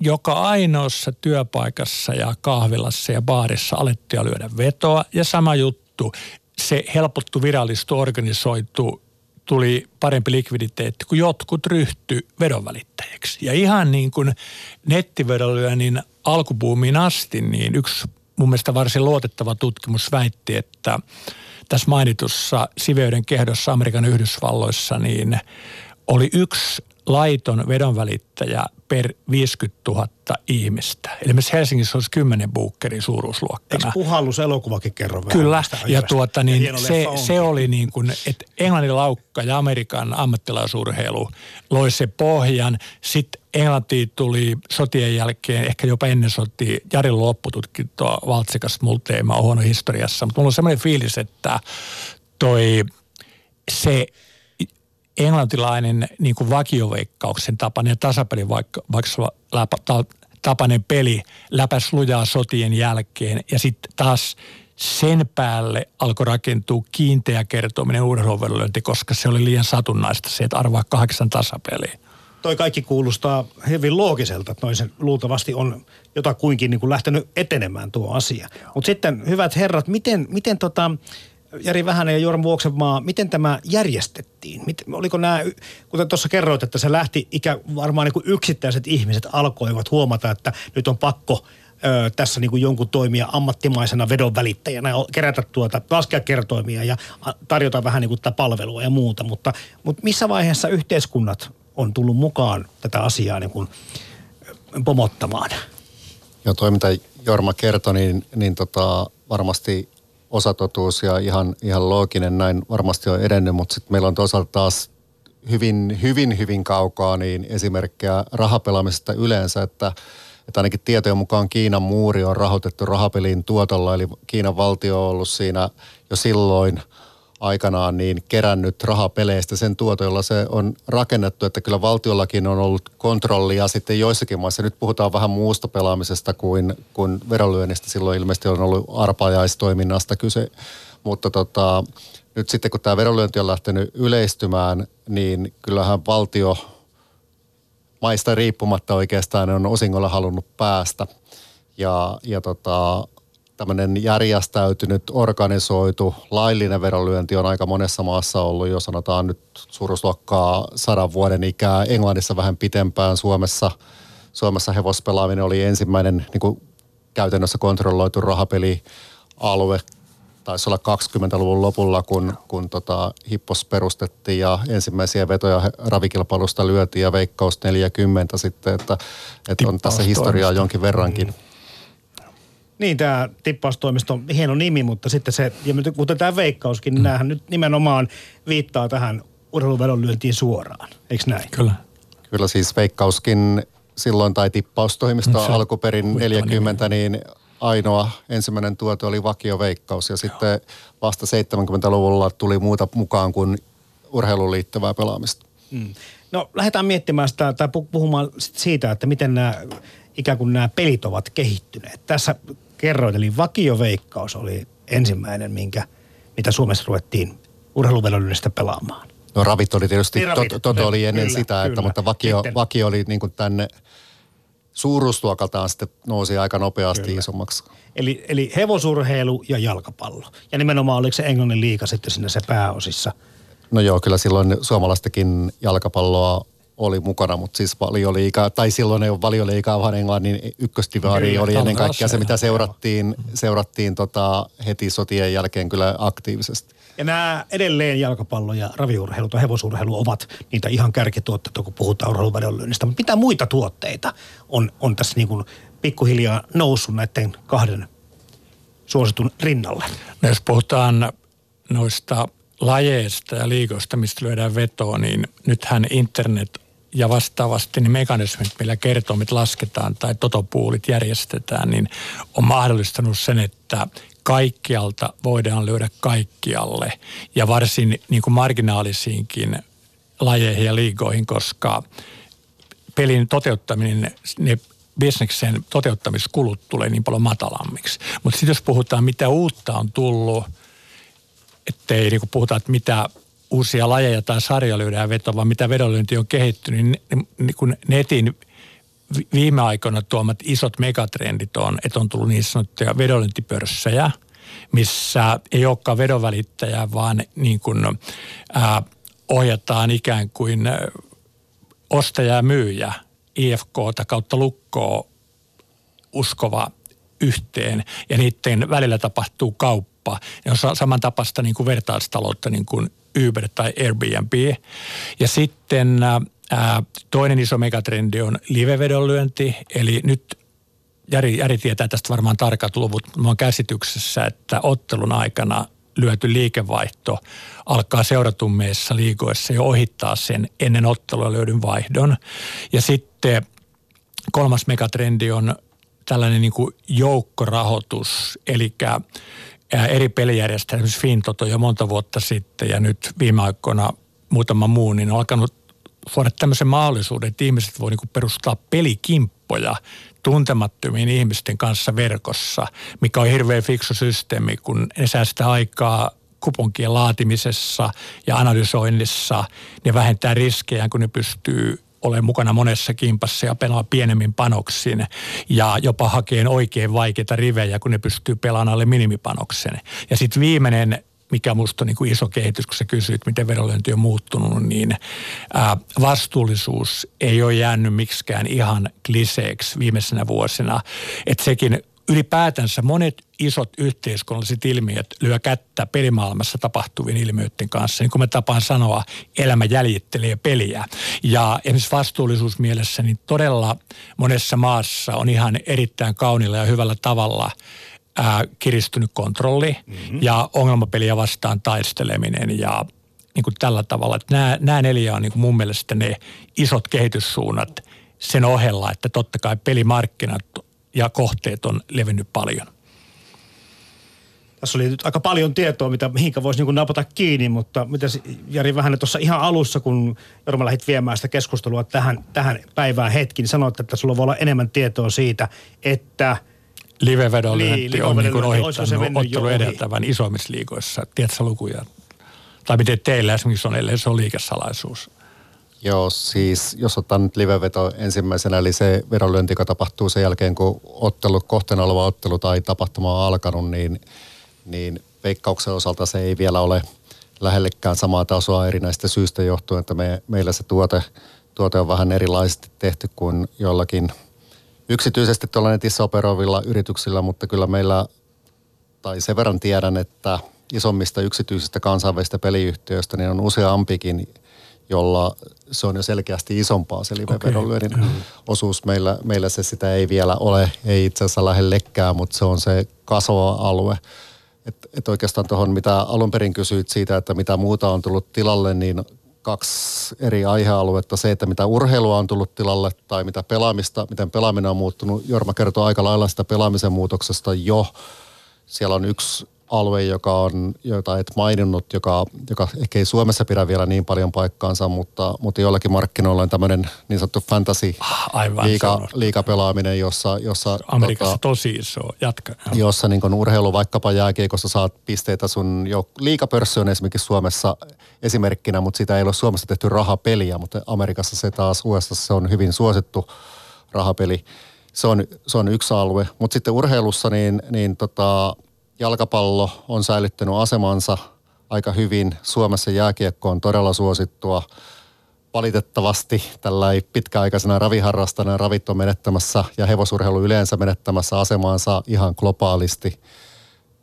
joka ainoassa työpaikassa ja kahvilassa ja baarissa alettiin lyödä vetoa. Ja sama juttu, se helpottu virallistu, organisoitu, tuli parempi likviditeetti, kun jotkut ryhtyi vedonvälittäjäksi. Ja ihan niin kuin nettivedonlyönnin alkupuumiin asti, niin yksi mun mielestä varsin luotettava tutkimus väitti, että tässä mainitussa siveyden kehdossa Amerikan Yhdysvalloissa niin oli yksi laiton vedonvälittäjä per 50 000 ihmistä. Eli myös Helsingissä olisi 10 buukkerin suuruusluokkana. Eikö puhallus elokuvakin kerro vähän Kyllä, ja tuota niin, ja se, se oli niin kuin, että Englannin laukka ja Amerikan ammattilaisurheilu loi se pohjan. Sitten Englantiin tuli sotien jälkeen, ehkä jopa ennen sotia, Jari loppututkintoa Valtsikas multeema on huono historiassa. Mutta mulla on semmoinen fiilis, että toi se englantilainen niin kuin vakioveikkauksen tapainen tasapelin vaikka, vaikka tapainen peli läpäs lujaa sotien jälkeen ja sitten taas sen päälle alkoi rakentua kiinteä kertominen urheiluvedonlyönti, koska se oli liian satunnaista se, että arvaa kahdeksan tasapeliä. Toi kaikki kuulostaa hyvin loogiselta, että noin se luultavasti on jotakuinkin niin kuin lähtenyt etenemään tuo asia. Mutta sitten, hyvät herrat, miten, miten tota, Jari Vähänen ja Jorma Vuoksenmaa, miten tämä järjestettiin? Miten, oliko nämä, kuten tuossa kerroit, että se lähti ikä, varmaan niin kuin yksittäiset ihmiset alkoivat huomata, että nyt on pakko ö, tässä niin kuin jonkun toimia ammattimaisena vedon välittäjänä ja kerätä tuota, laskea kertoimia ja tarjota vähän niin kuin tätä palvelua ja muuta. Mutta, mutta missä vaiheessa yhteiskunnat on tullut mukaan tätä asiaa niin kuin pomottamaan? Joo, toi mitä Jorma kertoi, niin, niin tota, varmasti osatotuus ja ihan, ihan looginen, näin varmasti on edennyt, mutta sitten meillä on toisaalta taas hyvin, hyvin, hyvin kaukaa niin esimerkkejä rahapelaamisesta yleensä, että, että ainakin tietojen mukaan Kiinan muuri on rahoitettu rahapelin tuotolla, eli Kiinan valtio on ollut siinä jo silloin – aikanaan niin kerännyt rahapeleistä sen tuoton, jolla se on rakennettu, että kyllä valtiollakin on ollut kontrollia sitten joissakin maissa. Nyt puhutaan vähän muusta pelaamisesta kuin, kuin verolyönnistä. Silloin ilmeisesti on ollut arpajaistoiminnasta kyse, mutta tota, nyt sitten kun tämä verolyönti on lähtenyt yleistymään, niin kyllähän valtio maista riippumatta oikeastaan on osingolla halunnut päästä. Ja, ja tota, tämmöinen järjestäytynyt, organisoitu, laillinen verolyönti on aika monessa maassa ollut jo sanotaan nyt suuruusluokkaa sadan vuoden ikää. Englannissa vähän pitempään, Suomessa, Suomessa hevospelaaminen oli ensimmäinen niin kuin käytännössä kontrolloitu rahapelialue. Taisi olla 20-luvun lopulla, kun, kun tota, Hippos perustettiin ja ensimmäisiä vetoja ravikilpailusta lyötiin ja Veikkaus 40 sitten, että, että on tässä historiaa jonkin verrankin. Mm niin, tämä tippaustoimisto on hieno nimi, mutta sitten se, ja kuten tämä veikkauskin, niin mm. näähän nyt nimenomaan viittaa tähän urheiluvedonlyöntiin suoraan, eikö näin? Kyllä. Kyllä siis veikkauskin silloin tai tippaustoimisto no, alkuperin 40, nimi. niin ainoa ensimmäinen tuote oli vakioveikkaus ja Joo. sitten vasta 70-luvulla tuli muuta mukaan kuin urheiluun liittyvää pelaamista. Mm. No lähdetään miettimään sitä tai puhumaan siitä, että miten nämä ikään kuin nämä pelit ovat kehittyneet. Tässä kerroit, eli vakioveikkaus oli ensimmäinen, minkä, mitä Suomessa ruvettiin urheiluvelvollisuudesta pelaamaan. No ravit oli tietysti, niin, ravit, Toto, toto oli ennen kyllä, sitä, että, kyllä. mutta vakio, vakio oli niin kuin tänne suuruusluokaltaan sitten nousi aika nopeasti kyllä. isommaksi. Eli, eli hevosurheilu ja jalkapallo. Ja nimenomaan oliko se Englannin liika sitten sinne se pääosissa? No joo, kyllä silloin suomalaistakin jalkapalloa oli mukana, mutta siis valioliikaa, tai silloin ei ole valioliikaa, vaan Englannin ykköstivaari oli ennen kaikkea se, mitä seurattiin, seurattiin tota heti sotien jälkeen kyllä aktiivisesti. Ja nämä edelleen jalkapallo ja raviurheilu tai hevosurheilu ovat niitä ihan kärkituotteita, kun puhutaan urheiluvedonlyönnistä. Mutta mitä muita tuotteita on, on tässä niin kuin pikkuhiljaa noussut näiden kahden suositun rinnalle? No jos puhutaan noista lajeista ja liikoista, mistä lyödään vetoa, niin nythän internet ja vastaavasti niin mekanismit, millä kertomit lasketaan tai totopuulit järjestetään, niin on mahdollistanut sen, että kaikkialta voidaan lyödä kaikkialle ja varsin niin kuin marginaalisiinkin lajeihin ja liigoihin, koska pelin toteuttaminen, ne bisneksen toteuttamiskulut tulee niin paljon matalammiksi. Mutta sitten jos puhutaan, mitä uutta on tullut, ettei niin puhuta, että mitä uusia lajeja tai sarjoja lyödään vetoa, vaan mitä vedonlyönti on kehittynyt, niin, niin kun netin viime aikoina tuomat isot megatrendit on, että on tullut niin sanottuja vedonlyöntipörssejä, missä ei olekaan vedonvälittäjä, vaan niin kuin, ää, ohjataan ikään kuin ostaja ja myyjä, IFK kautta lukkoa uskova yhteen ja niiden välillä tapahtuu kauppa. Ja on samantapaista niin kuin vertaistaloutta niin kuin Uber tai Airbnb. Ja sitten ää, toinen iso megatrendi on livevedonlyönti, eli nyt Jari, Jari tietää tästä varmaan tarkat luvut. Mä oon käsityksessä, että ottelun aikana lyöty liikevaihto alkaa seuratummeissa liikoissa jo ohittaa sen ennen ottelua löydyn vaihdon. Ja sitten kolmas megatrendi on tällainen niin kuin joukkorahoitus, eli eri pelijärjestelmät, esimerkiksi Fintoto jo monta vuotta sitten ja nyt viime aikoina muutama muu, niin on alkanut luoda tämmöisen mahdollisuuden, että ihmiset voi niin perustaa pelikimppoja tuntemattomien ihmisten kanssa verkossa, mikä on hirveän fiksu systeemi, kun ne säästää aikaa kuponkien laatimisessa ja analysoinnissa. Ne vähentää riskejä, kun ne pystyy olemaan mukana monessa kimpassa ja pelaa pienemmin panoksin ja jopa hakeen oikein vaikeita rivejä, kun ne pystyy pelaamaan alle minimipanoksen. Ja sitten viimeinen mikä minusta on niin kuin iso kehitys, kun sä kysyit, miten vedonlyönti on muuttunut, niin vastuullisuus ei ole jäänyt miksikään ihan kliseeksi viimeisenä vuosina. Että sekin ylipäätänsä monet isot yhteiskunnalliset ilmiöt lyö kättä pelimaailmassa tapahtuvien ilmiöiden kanssa. Niin kuin mä tapaan sanoa, elämä jäljittelee peliä. Ja esimerkiksi vastuullisuusmielessä niin todella monessa maassa on ihan erittäin kaunilla ja hyvällä tavalla – ää, kiristynyt kontrolli mm-hmm. ja ongelmapeliä vastaan taisteleminen ja niin kuin tällä tavalla. Että nämä, nämä neljä on niin kuin mun mielestä ne isot kehityssuunnat sen ohella, että totta kai pelimarkkinat ja kohteet on levinnyt paljon. Tässä oli nyt aika paljon tietoa, mitä, mihinkä voisi niin napata kiinni, mutta mitä Jari vähän tuossa ihan alussa, kun Jorma lähdit viemään sitä keskustelua tähän, tähän päivään hetki, niin sanoit, että sulla voi olla enemmän tietoa siitä, että – livevedon niin, on niin kuin ohittanut ottelu edeltävän isommissa liikoissa. Tiedätkö lukuja? Tai miten teillä esimerkiksi on, ellei se on liikesalaisuus? Joo, siis jos ottaa nyt liveveto ensimmäisenä, eli se vedonlyönti, joka tapahtuu sen jälkeen, kun ottelu, kohteena oleva ottelu tai tapahtuma on alkanut, niin, niin veikkauksen osalta se ei vielä ole lähellekään samaa tasoa erinäistä syistä johtuen, että me, meillä se tuote, tuote on vähän erilaisesti tehty kuin jollakin – yksityisesti tuolla netissä operoivilla yrityksillä, mutta kyllä meillä, tai sen verran tiedän, että isommista yksityisistä kansainvälisistä peliyhtiöistä, niin on useampikin, jolla se on jo selkeästi isompaa se live-vedonlyönnin okay. osuus. Meillä, meillä se sitä ei vielä ole, ei itse asiassa lähellekään, mutta se on se kasvava alue. Et, et oikeastaan tuohon, mitä alun perin kysyit siitä, että mitä muuta on tullut tilalle, niin kaksi eri aihealuetta. Se, että mitä urheilua on tullut tilalle tai mitä pelaamista, miten pelaaminen on muuttunut. Jorma kertoo aika lailla sitä pelaamisen muutoksesta jo. Siellä on yksi alue, joka on, jota et maininnut, joka, joka ehkä ei Suomessa pidä vielä niin paljon paikkaansa, mutta, mutta joillakin markkinoilla on tämmöinen niin sanottu fantasy ah, Aivan, liiga, liigapelaaminen, jossa... jossa Amerikassa tota, tosi iso, jatka. Jossa niin kun urheilu vaikkapa jääkiekossa saat pisteitä sun jo, liigapörssi on esimerkiksi Suomessa esimerkkinä, mutta sitä ei ole Suomessa tehty rahapeliä, mutta Amerikassa se taas USA se on hyvin suosittu rahapeli. Se on, se on yksi alue, mutta sitten urheilussa niin, niin tota, jalkapallo on säilyttänyt asemansa aika hyvin. Suomessa jääkiekko on todella suosittua. Valitettavasti tällä pitkäaikaisena raviharrastana ravit on menettämässä ja hevosurheilu yleensä menettämässä asemaansa ihan globaalisti.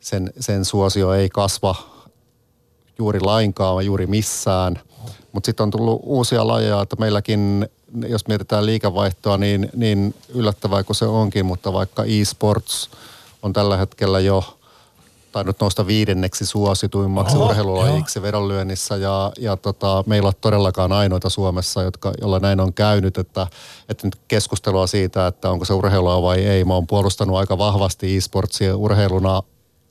Sen, sen suosio ei kasva juuri lainkaan, juuri missään. Mutta sitten on tullut uusia lajeja, että meilläkin, jos mietitään liikevaihtoa, niin, niin yllättävää kuin se onkin, mutta vaikka e-sports on tällä hetkellä jo – tainnut nousta viidenneksi suosituimmaksi Oho, urheilulajiksi vedonlyönnissä ja, ja tota, meillä on todellakaan ainoita Suomessa, jotka, jolla näin on käynyt, että, että nyt keskustelua siitä, että onko se urheilua vai ei. Mä oon puolustanut aika vahvasti e-sportsia urheiluna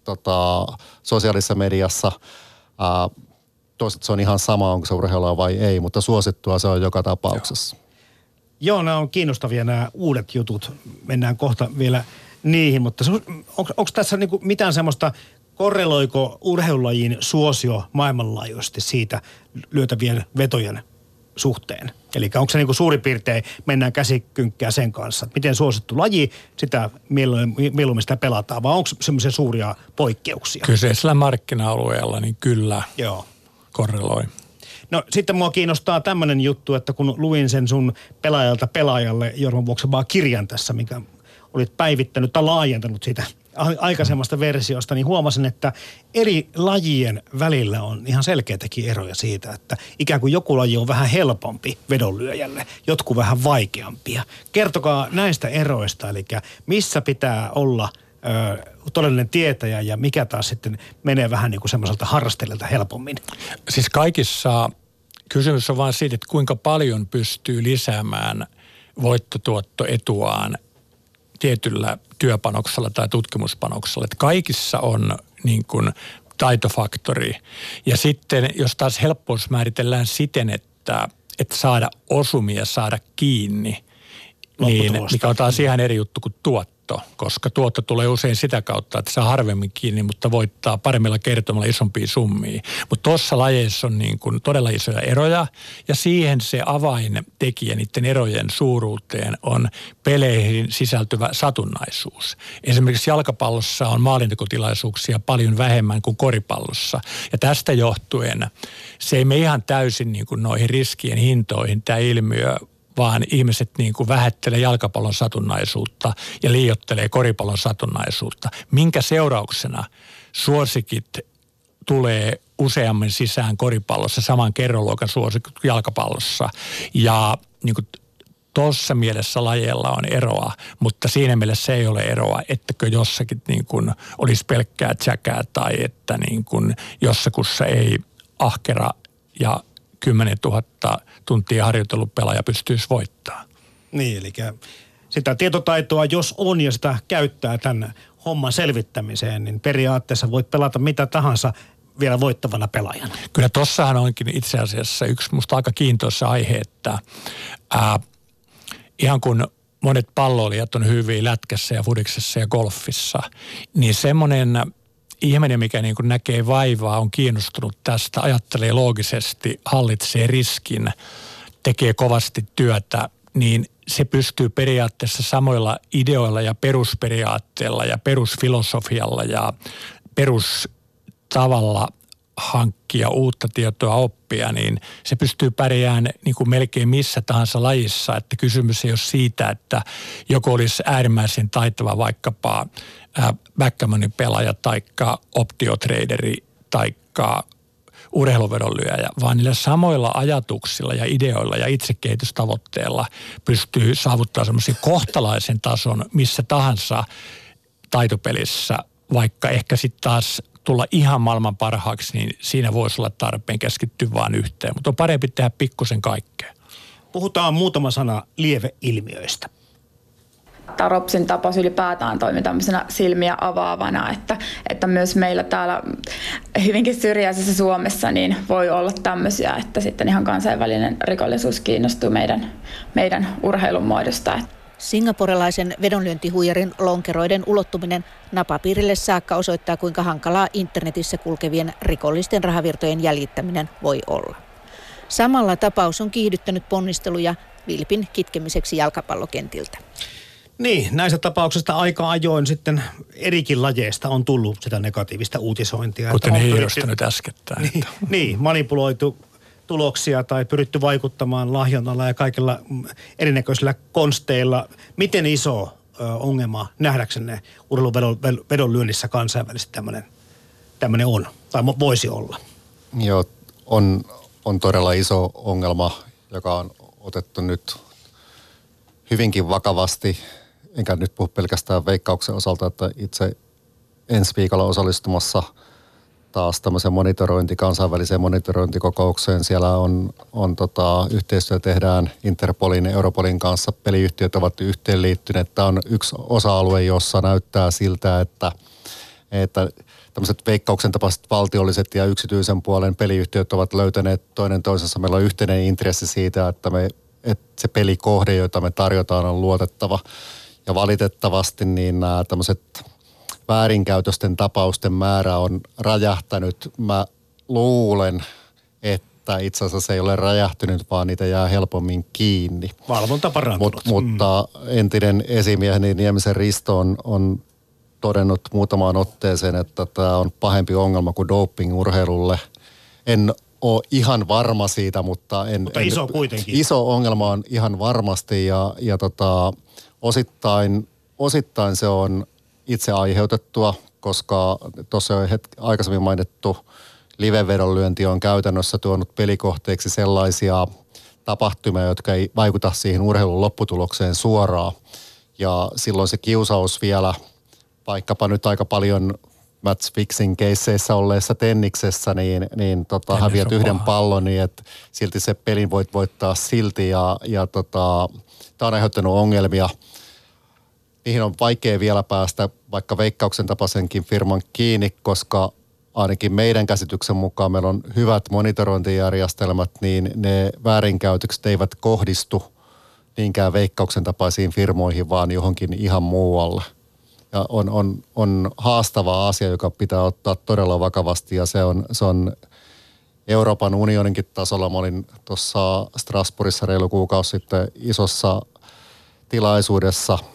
tota, sosiaalisessa mediassa. Ää, toiset se on ihan sama, onko se urheilua vai ei, mutta suosittua se on joka tapauksessa. Joo, Joo nämä on kiinnostavia nämä uudet jutut. Mennään kohta vielä niihin, mutta onko tässä niinku mitään semmoista, korreloiko urheilulajin suosio maailmanlaajuisesti siitä lyötävien vetojen suhteen? Eli onko se niinku suurin piirtein, mennään käsikynkkää sen kanssa, että miten suosittu laji, sitä mieluummin sitä pelataan, vai onko semmoisia suuria poikkeuksia? Kyseisellä markkina-alueella, niin kyllä Joo. korreloi. No sitten mua kiinnostaa tämmöinen juttu, että kun luin sen sun pelaajalta pelaajalle Jorman vuoksi vaan kirjan tässä, mikä olit päivittänyt tai laajentanut sitä aikaisemmasta versiosta, niin huomasin, että eri lajien välillä on ihan selkeitäkin eroja siitä, että ikään kuin joku laji on vähän helpompi vedonlyöjälle, jotkut vähän vaikeampia. Kertokaa näistä eroista, eli missä pitää olla ö, todellinen tietäjä ja mikä taas sitten menee vähän niin kuin semmoiselta harrastelijalta helpommin? Siis kaikissa kysymys on vain siitä, että kuinka paljon pystyy lisäämään voittotuottoetuaan tietyllä työpanoksella tai tutkimuspanoksella. Että kaikissa on niin kuin taitofaktori. Ja sitten jos taas helppous määritellään siten, että, että saada osumia, saada kiinni, niin mikä on taas ihan eri juttu kuin tuotto tuotto, koska tuotto tulee usein sitä kautta, että saa harvemmin kiinni, mutta voittaa paremmilla kertomalla isompia summia. Mutta tuossa lajeissa on niin kuin todella isoja eroja ja siihen se avaintekijä niiden erojen suuruuteen on peleihin sisältyvä satunnaisuus. Esimerkiksi jalkapallossa on maalintekotilaisuuksia paljon vähemmän kuin koripallossa ja tästä johtuen se ei me ihan täysin niin kuin noihin riskien hintoihin tämä ilmiö vaan ihmiset niin kuin vähättelee jalkapallon satunnaisuutta ja liiottelee koripallon satunnaisuutta. Minkä seurauksena suosikit tulee useammin sisään koripallossa, saman kerroluokan suosikit jalkapallossa. Ja niin kuin tuossa mielessä lajeilla on eroa, mutta siinä mielessä ei ole eroa, ettäkö jossakin niin kuin olisi pelkkää tsäkää tai että niin kuin jossakussa ei ahkera ja 10 000 tuntia harjoitellut pelaaja pystyisi voittamaan. Niin, eli sitä tietotaitoa, jos on ja sitä käyttää tämän homman selvittämiseen, niin periaatteessa voit pelata mitä tahansa vielä voittavana pelaajana. Kyllä tossahan onkin itse asiassa yksi musta aika kiintoisa aihe, että ää, ihan kun monet palloilijat on hyviä lätkässä ja fudiksessa ja golfissa, niin semmoinen ihminen, mikä niin kuin näkee vaivaa, on kiinnostunut tästä, ajattelee loogisesti, hallitsee riskin, tekee kovasti työtä, niin se pystyy periaatteessa samoilla ideoilla ja perusperiaatteilla ja perusfilosofialla ja perustavalla hankkia uutta tietoa, oppia, niin se pystyy pärjäämään niin kuin melkein missä tahansa lajissa. Että kysymys ei ole siitä, että joku olisi äärimmäisen taitava vaikkapa backgammonin pelaaja taikka optiotraderi taikka urheiluvedonlyöjä, vaan niillä samoilla ajatuksilla ja ideoilla ja itsekehitystavoitteilla pystyy saavuttamaan semmoisen kohtalaisen tason missä tahansa taitopelissä, vaikka ehkä sitten taas tulla ihan maailman parhaaksi, niin siinä voisi olla tarpeen keskittyä vain yhteen. Mutta on parempi tehdä pikkusen kaikkea. Puhutaan muutama sana lieveilmiöistä. Taropsin tapaus ylipäätään toimi tämmöisenä silmiä avaavana, että, että myös meillä täällä hyvinkin syrjäisessä Suomessa niin voi olla tämmöisiä, että sitten ihan kansainvälinen rikollisuus kiinnostuu meidän, meidän urheilun muodosta. Singaporelaisen vedonlyöntihuijarin lonkeroiden ulottuminen napapiirille saakka osoittaa, kuinka hankalaa internetissä kulkevien rikollisten rahavirtojen jäljittäminen voi olla. Samalla tapaus on kiihdyttänyt ponnisteluja vilpin kitkemiseksi jalkapallokentiltä. Niin, näistä tapauksista aika ajoin sitten erikin lajeista on tullut sitä negatiivista uutisointia. Kuten Hiirosta nyt äskettäin. Niin, niin, manipuloitu tuloksia tai pyritty vaikuttamaan lahjonnalla ja kaikilla erinäköisillä konsteilla. Miten iso ongelma nähdäksenne urheiluvedon lyönnissä kansainvälisesti tämmöinen, tämmöinen on tai voisi olla? Joo, on, on todella iso ongelma, joka on otettu nyt hyvinkin vakavasti. Enkä nyt puhu pelkästään veikkauksen osalta, että itse ensi viikolla osallistumassa – taas tämmöisen monitorointi, kansainväliseen monitorointikokoukseen. Siellä on, on tota, yhteistyö tehdään Interpolin ja Europolin kanssa. Peliyhtiöt ovat yhteenliittyneet. Tämä on yksi osa-alue, jossa näyttää siltä, että, että tämmöiset veikkauksen tapaiset valtiolliset ja yksityisen puolen peliyhtiöt ovat löytäneet toinen toisensa. Meillä on yhteinen intressi siitä, että, me, että se pelikohde, jota me tarjotaan, on luotettava. Ja valitettavasti niin nämä tämmöiset väärinkäytösten tapausten määrä on räjähtänyt. Mä luulen, että itse asiassa se ei ole räjähtynyt, vaan niitä jää helpommin kiinni. Valvonta parantunut. Mut, mutta mm. entinen esimieheni Niemisen Risto on, on todennut muutamaan otteeseen, että tämä on pahempi ongelma kuin doping urheilulle. En ole ihan varma siitä, mutta en... Mutta iso en, kuitenkin. Iso ongelma on ihan varmasti ja, ja tota, osittain osittain se on itse aiheutettua, koska tuossa jo hetki, aikaisemmin mainittu livevedonlyönti on käytännössä tuonut pelikohteeksi sellaisia tapahtumia, jotka ei vaikuta siihen urheilun lopputulokseen suoraan. Ja silloin se kiusaus vielä, vaikkapa nyt aika paljon match fixing keisseissä olleessa tenniksessä, niin, niin tota, häviät yhden paha. pallon, niin että silti se pelin voit voittaa silti ja, ja tota, tämä on aiheuttanut ongelmia. Niihin on vaikea vielä päästä vaikka veikkauksen tapaisenkin firman kiinni, koska ainakin meidän käsityksen mukaan meillä on hyvät monitorointijärjestelmät, niin ne väärinkäytökset eivät kohdistu niinkään veikkauksen tapaisiin firmoihin, vaan johonkin ihan muualle. Ja on, on, on haastava asia, joka pitää ottaa todella vakavasti ja se on, se on Euroopan unioninkin tasolla. Mä olin tuossa Strasbourgissa reilu kuukausi sitten isossa tilaisuudessa –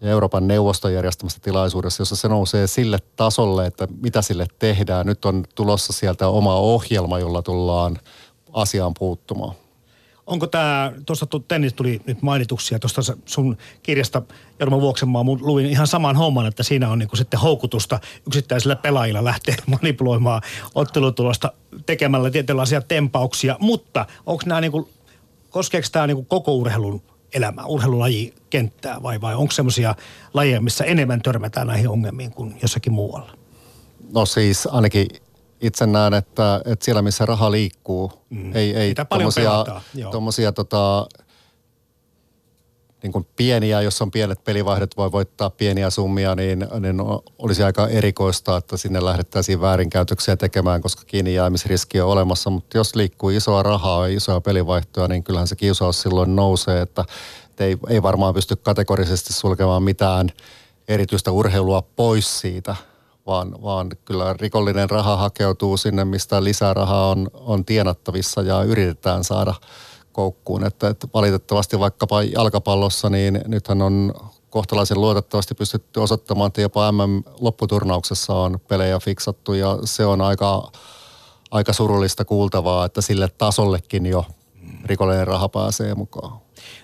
ja Euroopan neuvoston järjestämässä tilaisuudessa, jossa se nousee sille tasolle, että mitä sille tehdään. Nyt on tulossa sieltä oma ohjelma, jolla tullaan asiaan puuttumaan. Onko tämä, tuossa tennis tuli nyt mainituksia tuosta sun kirjasta Jorma Vuoksenmaa, mun luin ihan saman homman, että siinä on niinku sitten houkutusta yksittäisillä pelaajilla lähteä manipuloimaan ottelutulosta tekemällä tietynlaisia tempauksia, mutta onko nämä niinku, koskeeko tämä niinku koko urheilun elämää, urheilulajikenttää vai, vai onko semmoisia lajeja, missä enemmän törmätään näihin ongelmiin kuin jossakin muualla? No siis ainakin itse näen, että, että siellä missä raha liikkuu, mm. ei, ei tuommoisia tota, niin kuin pieniä, jos on pienet pelivaihdot, voi voittaa pieniä summia, niin, niin olisi aika erikoista, että sinne lähdettäisiin väärinkäytöksiä tekemään, koska kiinni jäämisriski on olemassa. Mutta jos liikkuu isoa rahaa ja isoa pelivaihtoa, niin kyllähän se kiusaus silloin nousee, että ei, ei varmaan pysty kategorisesti sulkemaan mitään erityistä urheilua pois siitä, vaan, vaan kyllä rikollinen raha hakeutuu sinne, mistä lisää rahaa on, on tienattavissa ja yritetään saada – koukkuun. Että, että valitettavasti vaikkapa jalkapallossa, niin nythän on kohtalaisen luotettavasti pystytty osoittamaan, että jopa MM-lopputurnauksessa on pelejä fiksattu ja se on aika, aika surullista kuultavaa, että sille tasollekin jo rikollinen raha pääsee mukaan.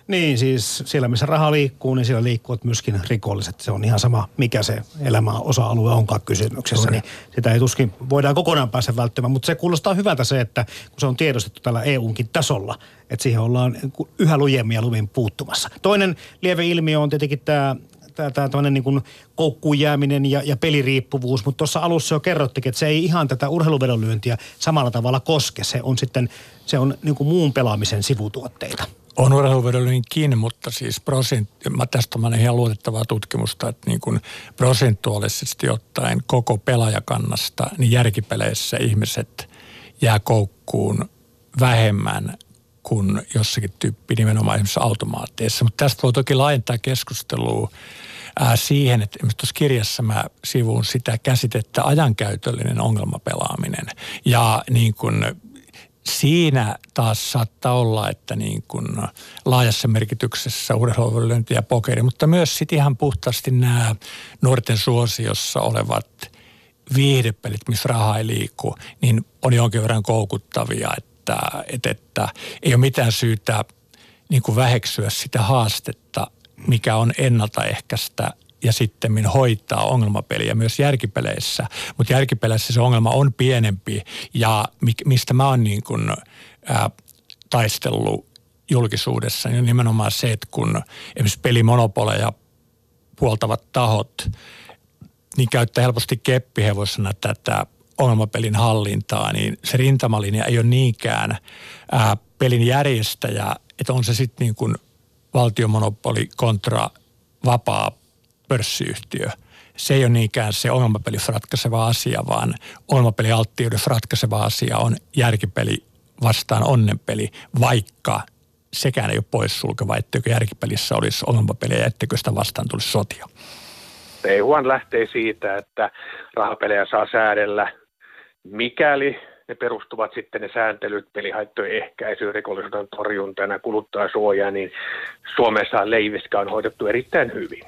Niin, siis siellä missä raha liikkuu, niin siellä liikkuvat myöskin rikolliset. Se on ihan sama, mikä se elämän osa-alue onkaan kysymyksessä. Niin sitä ei tuskin voidaan kokonaan päästä välttämään, mutta se kuulostaa hyvältä se, että kun se on tiedostettu tällä EUnkin tasolla, että siihen ollaan yhä lujemmin ja luvin puuttumassa. Toinen lieve ilmiö on tietenkin tämä tämä tämmöinen niin kuin koukkuun jääminen ja, ja peliriippuvuus, mutta tuossa alussa jo kerrottikin, että se ei ihan tätä urheiluvedonlyöntiä samalla tavalla koske. Se on sitten, se on niin kuin muun pelaamisen sivutuotteita. On urheiluvedonlyönkin, mutta siis prosent, tästä on ihan luotettavaa tutkimusta, että niin kuin prosentuaalisesti ottaen koko pelaajakannasta, niin järkipeleissä ihmiset jää koukkuun vähemmän kuin jossakin tyyppi nimenomaan esimerkiksi automaatteissa. Mutta tästä voi toki laajentaa keskustelua ää, siihen, että tuossa kirjassa mä sivuun sitä käsitettä ajankäytöllinen ongelmapelaaminen. Ja niin kuin siinä taas saattaa olla, että niin kuin laajassa merkityksessä urheilulyönti ja pokeri, mutta myös sitten ihan puhtaasti nämä nuorten suosiossa olevat viihdepelit, missä raha ei liiku, niin on jonkin verran koukuttavia, että, että, että ei ole mitään syytä niin kuin väheksyä sitä haastetta, mikä on ennaltaehkäistä ja sitten hoitaa ongelmapeliä myös järkipeleissä. Mutta järkipeleissä se ongelma on pienempi ja mistä mä oon niin kuin, ää, taistellut julkisuudessa, niin nimenomaan se, että kun esimerkiksi pelimonopoleja puoltavat tahot, niin käyttää helposti keppihevosena tätä ongelmapelin hallintaa, niin se rintamalinja ei ole niinkään ää, pelin järjestäjä, että on se sitten niin kuin valtiomonopoli kontra vapaa pörssiyhtiö. Se ei ole niinkään se ongelmapelissä ratkaiseva asia, vaan ongelmapelialttiudessa ratkaiseva asia on järkipeli vastaan onnenpeli, vaikka sekään ei ole poissulkeva, etteikö järkipelissä olisi ongelmapeliä ja etteikö sitä vastaan tulisi sotia. EUhan lähtee siitä, että rahapelejä saa säädellä, mikäli ne perustuvat sitten ne sääntelyt pelihaittojen ehkäisyyn, rikollisuuden torjuntaan ja kuluttajasuojaan, niin Suomessa leiviskä on hoidettu erittäin hyvin.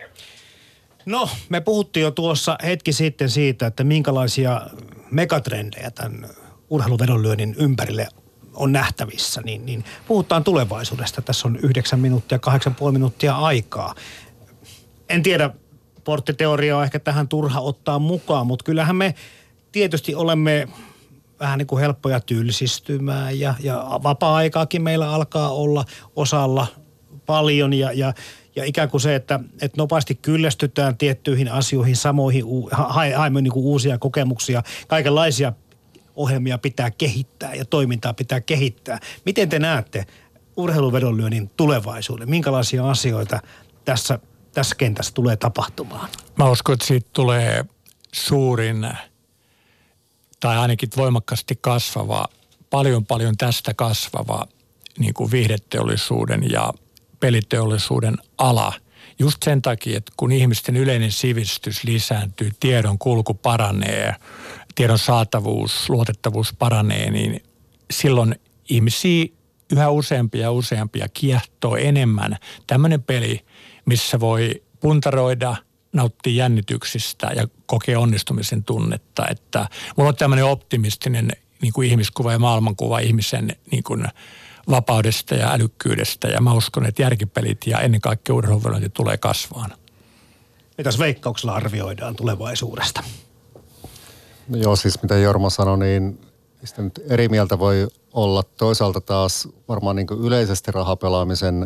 No, me puhuttiin jo tuossa hetki sitten siitä, että minkälaisia megatrendejä tämän urheiluvedonlyönnin ympärille on nähtävissä, niin, niin puhutaan tulevaisuudesta. Tässä on yhdeksän minuuttia, kahdeksan puoli minuuttia aikaa. En tiedä, sporttiteoria on ehkä tähän turha ottaa mukaan, mutta kyllähän me tietysti olemme vähän niin kuin helppoja tylsistymään ja, ja vapaa-aikaakin meillä alkaa olla osalla paljon ja, ja, ja ikään kuin se, että, että nopeasti kyllästytään tiettyihin asioihin, samoihin, haemme niin kuin uusia kokemuksia, kaikenlaisia ohjelmia pitää kehittää ja toimintaa pitää kehittää. Miten te näette urheiluvedonlyönnin tulevaisuuden? Minkälaisia asioita tässä, tässä kentässä tulee tapahtumaan? Mä uskon, että siitä tulee suurin tai ainakin voimakkaasti kasvava, paljon paljon tästä kasvava niin kuin viihdeteollisuuden ja peliteollisuuden ala. Just sen takia, että kun ihmisten yleinen sivistys lisääntyy, tiedon kulku paranee, tiedon saatavuus, luotettavuus paranee, niin silloin ihmisiä yhä useampia ja useampia kiehtoo enemmän tämmöinen peli, missä voi puntaroida, nauttia jännityksistä ja kokee onnistumisen tunnetta. Että mulla on tämmöinen optimistinen niin kuin ihmiskuva ja maailmankuva ihmisen niin kuin vapaudesta ja älykkyydestä. Ja mä uskon, että järkipelit ja ennen kaikkea urheiluvelointi tulee kasvaan. Mitäs veikkauksella arvioidaan tulevaisuudesta? No joo, siis mitä Jorma sanoi, niin sitä nyt eri mieltä voi olla. Toisaalta taas varmaan niin yleisesti rahapelaamisen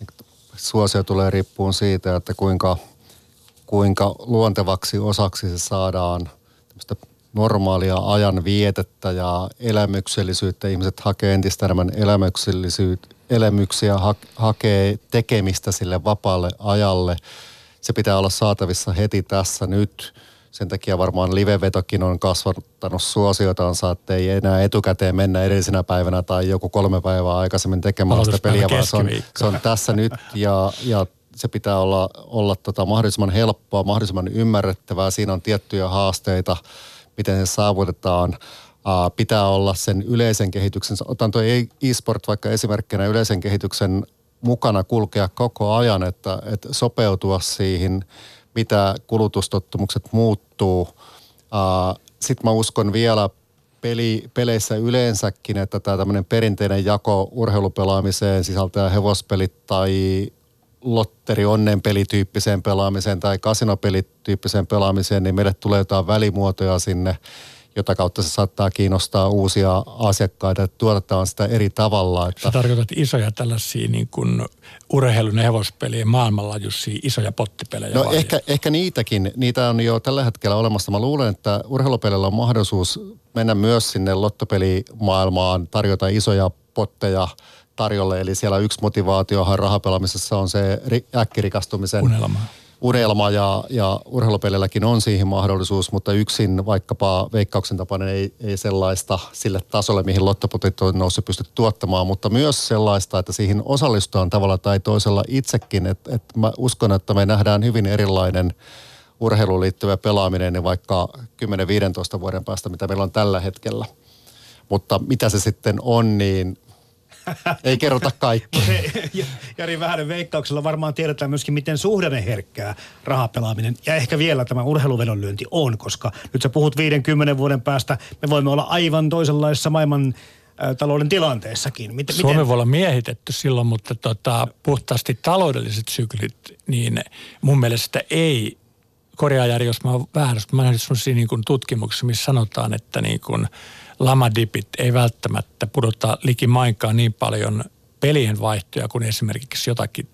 niin suosio tulee riippuun siitä, että kuinka, kuinka luontevaksi osaksi se saadaan normaalia ajan vietettä ja elämyksellisyyttä. Ihmiset hakee entistä enemmän elämyksellisyyttä, elämyksiä, ha, hakee tekemistä sille vapaalle ajalle. Se pitää olla saatavissa heti tässä nyt. Sen takia varmaan livevetokin on kasvattanut suosiotansa, että ei enää etukäteen mennä edellisenä päivänä tai joku kolme päivää aikaisemmin tekemään sitä peliä, vaan se on, se on tässä nyt ja, ja se pitää olla, olla tota mahdollisimman helppoa, mahdollisimman ymmärrettävää. Siinä on tiettyjä haasteita miten se saavutetaan. Uh, pitää olla sen yleisen kehityksen, otan tuo e-sport vaikka esimerkkinä yleisen kehityksen mukana kulkea koko ajan, että, että sopeutua siihen, mitä kulutustottumukset muuttuu. Sitten mä uskon vielä peli, peleissä yleensäkin, että tämä tämmöinen perinteinen jako urheilupelaamiseen sisältää hevospelit tai lotteri onnen pelityyppiseen pelaamiseen tai kasinopelityyppiseen pelaamiseen, niin meille tulee jotain välimuotoja sinne, jota kautta se saattaa kiinnostaa uusia asiakkaita, että tuotetaan sitä eri tavalla. Että... Sä tarkoitat isoja tällaisia niin kuin urheilun hevospelien maailmanlaajuisia isoja pottipelejä No ehkä, ehkä niitäkin, niitä on jo tällä hetkellä olemassa. Mä luulen, että urheilupelillä on mahdollisuus mennä myös sinne lottopelimaailmaan, tarjota isoja potteja tarjolle. Eli siellä yksi motivaatiohan rahapelaamisessa on se äkkirikastumisen unelma. Unelma ja, ja urheilupelilläkin on siihen mahdollisuus, mutta yksin vaikkapa veikkauksen tapainen ei, ei sellaista sille tasolle, mihin lottopotit on noussut pysty tuottamaan, mutta myös sellaista, että siihen osallistutaan tavalla tai toisella itsekin. Että et mä uskon, että me nähdään hyvin erilainen urheiluun liittyvä pelaaminen niin vaikka 10-15 vuoden päästä, mitä meillä on tällä hetkellä. Mutta mitä se sitten on, niin ei kerrota kaikki. Jari Vähänen veikkauksella varmaan tiedetään myöskin, miten suhdanneherkkää rahapelaaminen ja ehkä vielä tämä urheiluvedonlyönti on, koska nyt sä puhut 50 vuoden päästä, me voimme olla aivan toisenlaisessa maailman talouden tilanteessakin. Miten, Suomi miten? voi olla miehitetty silloin, mutta tota, puhtaasti taloudelliset syklit, niin mun mielestä ei korjaa Jari, jos mä oon väärässä. Mä nähnyt sellaisia niin tutkimuksia, missä sanotaan, että niin kuin lamadipit ei välttämättä pudota likimainkaan niin paljon pelien vaihtoja kuin esimerkiksi jotakin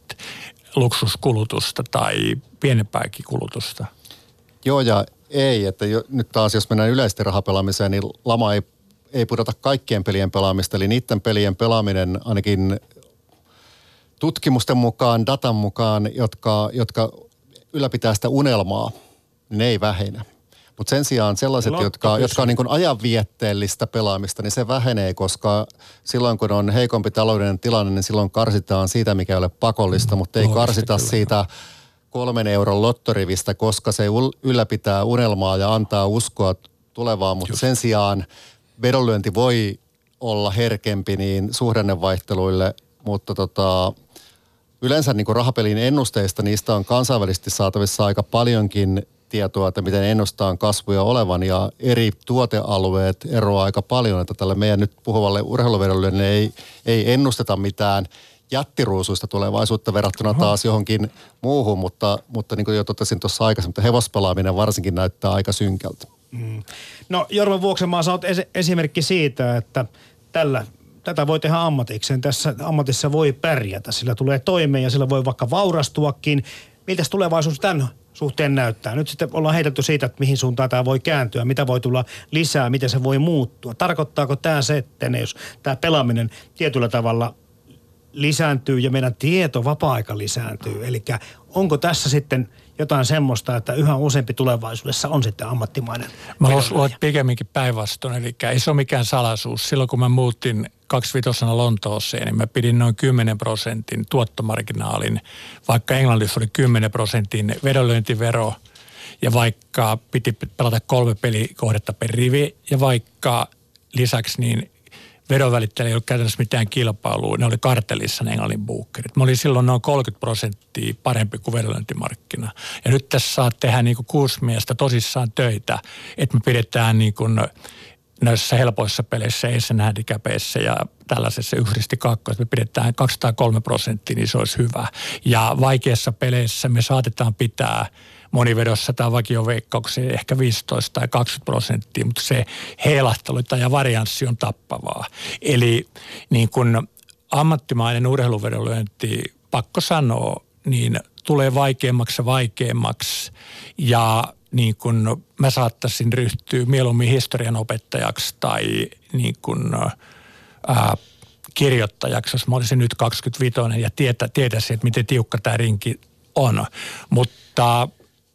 luksuskulutusta tai pienempääkin kulutusta. Joo ja ei, että jo, nyt taas jos mennään yleisesti rahapelaamiseen, niin lama ei, ei pudota kaikkien pelien pelaamista, eli niiden pelien pelaaminen ainakin tutkimusten mukaan, datan mukaan, jotka, jotka ylläpitää sitä unelmaa, ne ei vähene. Mutta sen sijaan sellaiset, jotka, jotka on niin kuin ajanvietteellistä pelaamista, niin se vähenee, koska silloin kun on heikompi taloudellinen tilanne, niin silloin karsitaan siitä, mikä ei ole pakollista, mutta ei karsita kyllä. siitä kolmen euron lottorivistä, koska se ylläpitää unelmaa ja antaa uskoa tulevaan, mutta sen sijaan vedonlyönti voi olla herkempi niin suhdannevaihteluille, mutta tota, yleensä niin kuin rahapelin ennusteista, niistä on kansainvälisesti saatavissa aika paljonkin tietoa, että miten ennustaan kasvuja olevan ja eri tuotealueet eroaa aika paljon, että tälle meidän nyt puhuvalle urheiluvedolle ei, ei ennusteta mitään jättiruusuista tulevaisuutta verrattuna taas johonkin muuhun, mutta, mutta niin kuin jo totesin tuossa aikaisemmin, hevospelaaminen varsinkin näyttää aika synkältä. Mm. No Jorma Vuoksenmaa, sä oot es- esimerkki siitä, että tällä tätä voi tehdä ammatikseen. Tässä ammatissa voi pärjätä, sillä tulee toimeen ja sillä voi vaikka vaurastuakin. Miltä tulevaisuus tämän suhteen näyttää? Nyt sitten ollaan heitetty siitä, että mihin suuntaan tämä voi kääntyä, mitä voi tulla lisää, miten se voi muuttua. Tarkoittaako tämä se, että jos tämä pelaaminen tietyllä tavalla lisääntyy ja meidän tieto vapaa-aika lisääntyy. Eli onko tässä sitten jotain semmoista, että yhä useampi tulevaisuudessa on sitten ammattimainen? Mä että pikemminkin päinvastoin. Eli ei se ole mikään salaisuus. Silloin kun mä muutin kaksivitosena Lontooseen, niin mä pidin noin 10 prosentin tuottomarginaalin, vaikka Englannissa oli 10 prosentin vedonlyöntivero ja vaikka piti pelata kolme pelikohdetta per rivi ja vaikka lisäksi niin vedonvälittäjillä ei ollut käytännössä mitään kilpailua. Ne oli kartellissa ne Englannin buukkerit. Mä olin silloin noin 30 prosenttia parempi kuin vedonlyöntimarkkina. Ja nyt tässä saat tehdä niin kuin kuusi miestä tosissaan töitä, että me pidetään niin kuin näissä helpoissa peleissä, Asian handicapeissa ja tällaisessa yhdesti kakkossa, me pidetään 203 prosenttia, niin se olisi hyvä. Ja vaikeissa peleissä me saatetaan pitää monivedossa tai vakioveikkauksia ehkä 15 tai 20 prosenttia, mutta se heilahtelu ja varianssi on tappavaa. Eli niin kuin ammattimainen urheiluvedonlyönti, pakko sanoa, niin tulee vaikeammaksi ja vaikeammaksi ja niin kuin mä saattaisin ryhtyä mieluummin historian opettajaksi tai niin kuin, ää, kirjoittajaksi, jos mä olisin nyt 25 ja tietä, tietäisin, että miten tiukka tämä rinki on. Mutta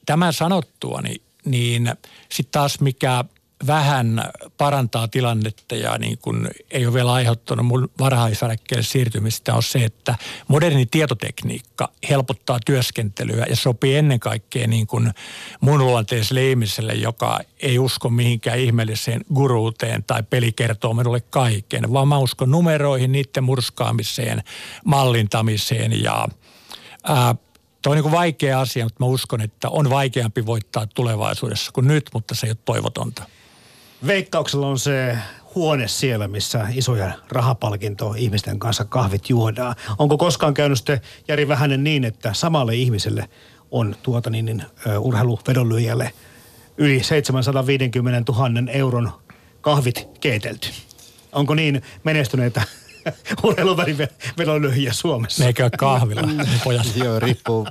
tämän sanottua, niin, niin sitten taas mikä vähän parantaa tilannetta ja niin kuin ei ole vielä aiheuttanut mun varhaiseläkkeelle siirtymistä on se, että moderni tietotekniikka helpottaa työskentelyä ja sopii ennen kaikkea niin kuin mun luonteiselle ihmiselle, joka ei usko mihinkään ihmeelliseen guruuteen tai peli kertoo minulle kaiken, vaan mä uskon numeroihin, niiden murskaamiseen, mallintamiseen ja ää, Tuo on niin vaikea asia, mutta mä uskon, että on vaikeampi voittaa tulevaisuudessa kuin nyt, mutta se ei ole toivotonta. Veikkauksella on se huone siellä, missä isoja rahapalkinto ihmisten kanssa kahvit juodaan. Onko koskaan käynyt sitten Jari Vähänen niin, että samalle ihmiselle on tuota niin, niin urheiluvedonlyijälle yli 750 000 euron kahvit keitelty? Onko niin menestyneitä urheiluvedonlyöjiä Suomessa? Ne käy kahvilla, pojat. Joo, riippuu,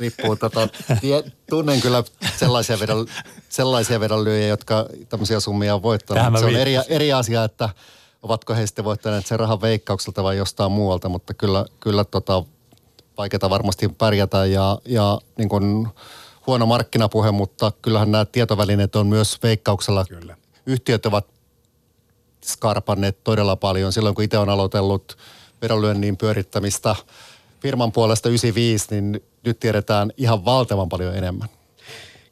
riippuu tota, tie, tunnen kyllä sellaisia, vedon, sellaisia vedonlyöjiä, jotka tämmöisiä summia on voittanut. Se on eri, eri asia, että ovatko he sitten voittaneet sen rahan veikkaukselta vai jostain muualta, mutta kyllä, kyllä tota, vaikeaa varmasti pärjätä ja, ja niin kuin huono markkinapuhe, mutta kyllähän nämä tietovälineet on myös veikkauksella. Kyllä. Yhtiöt ovat skarpanneet todella paljon. Silloin kun itse on aloitellut vedonlyönnin pyörittämistä firman puolesta 95, niin nyt tiedetään ihan valtavan paljon enemmän.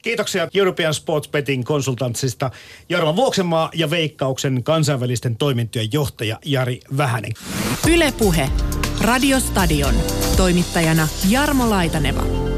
Kiitoksia European Sports Betting konsultantsista Jarmo Vuoksenmaa ja Veikkauksen kansainvälisten toimintojen johtaja Jari Vähänen. Ylepuhe. Radiostadion. Toimittajana Jarmo Laitaneva.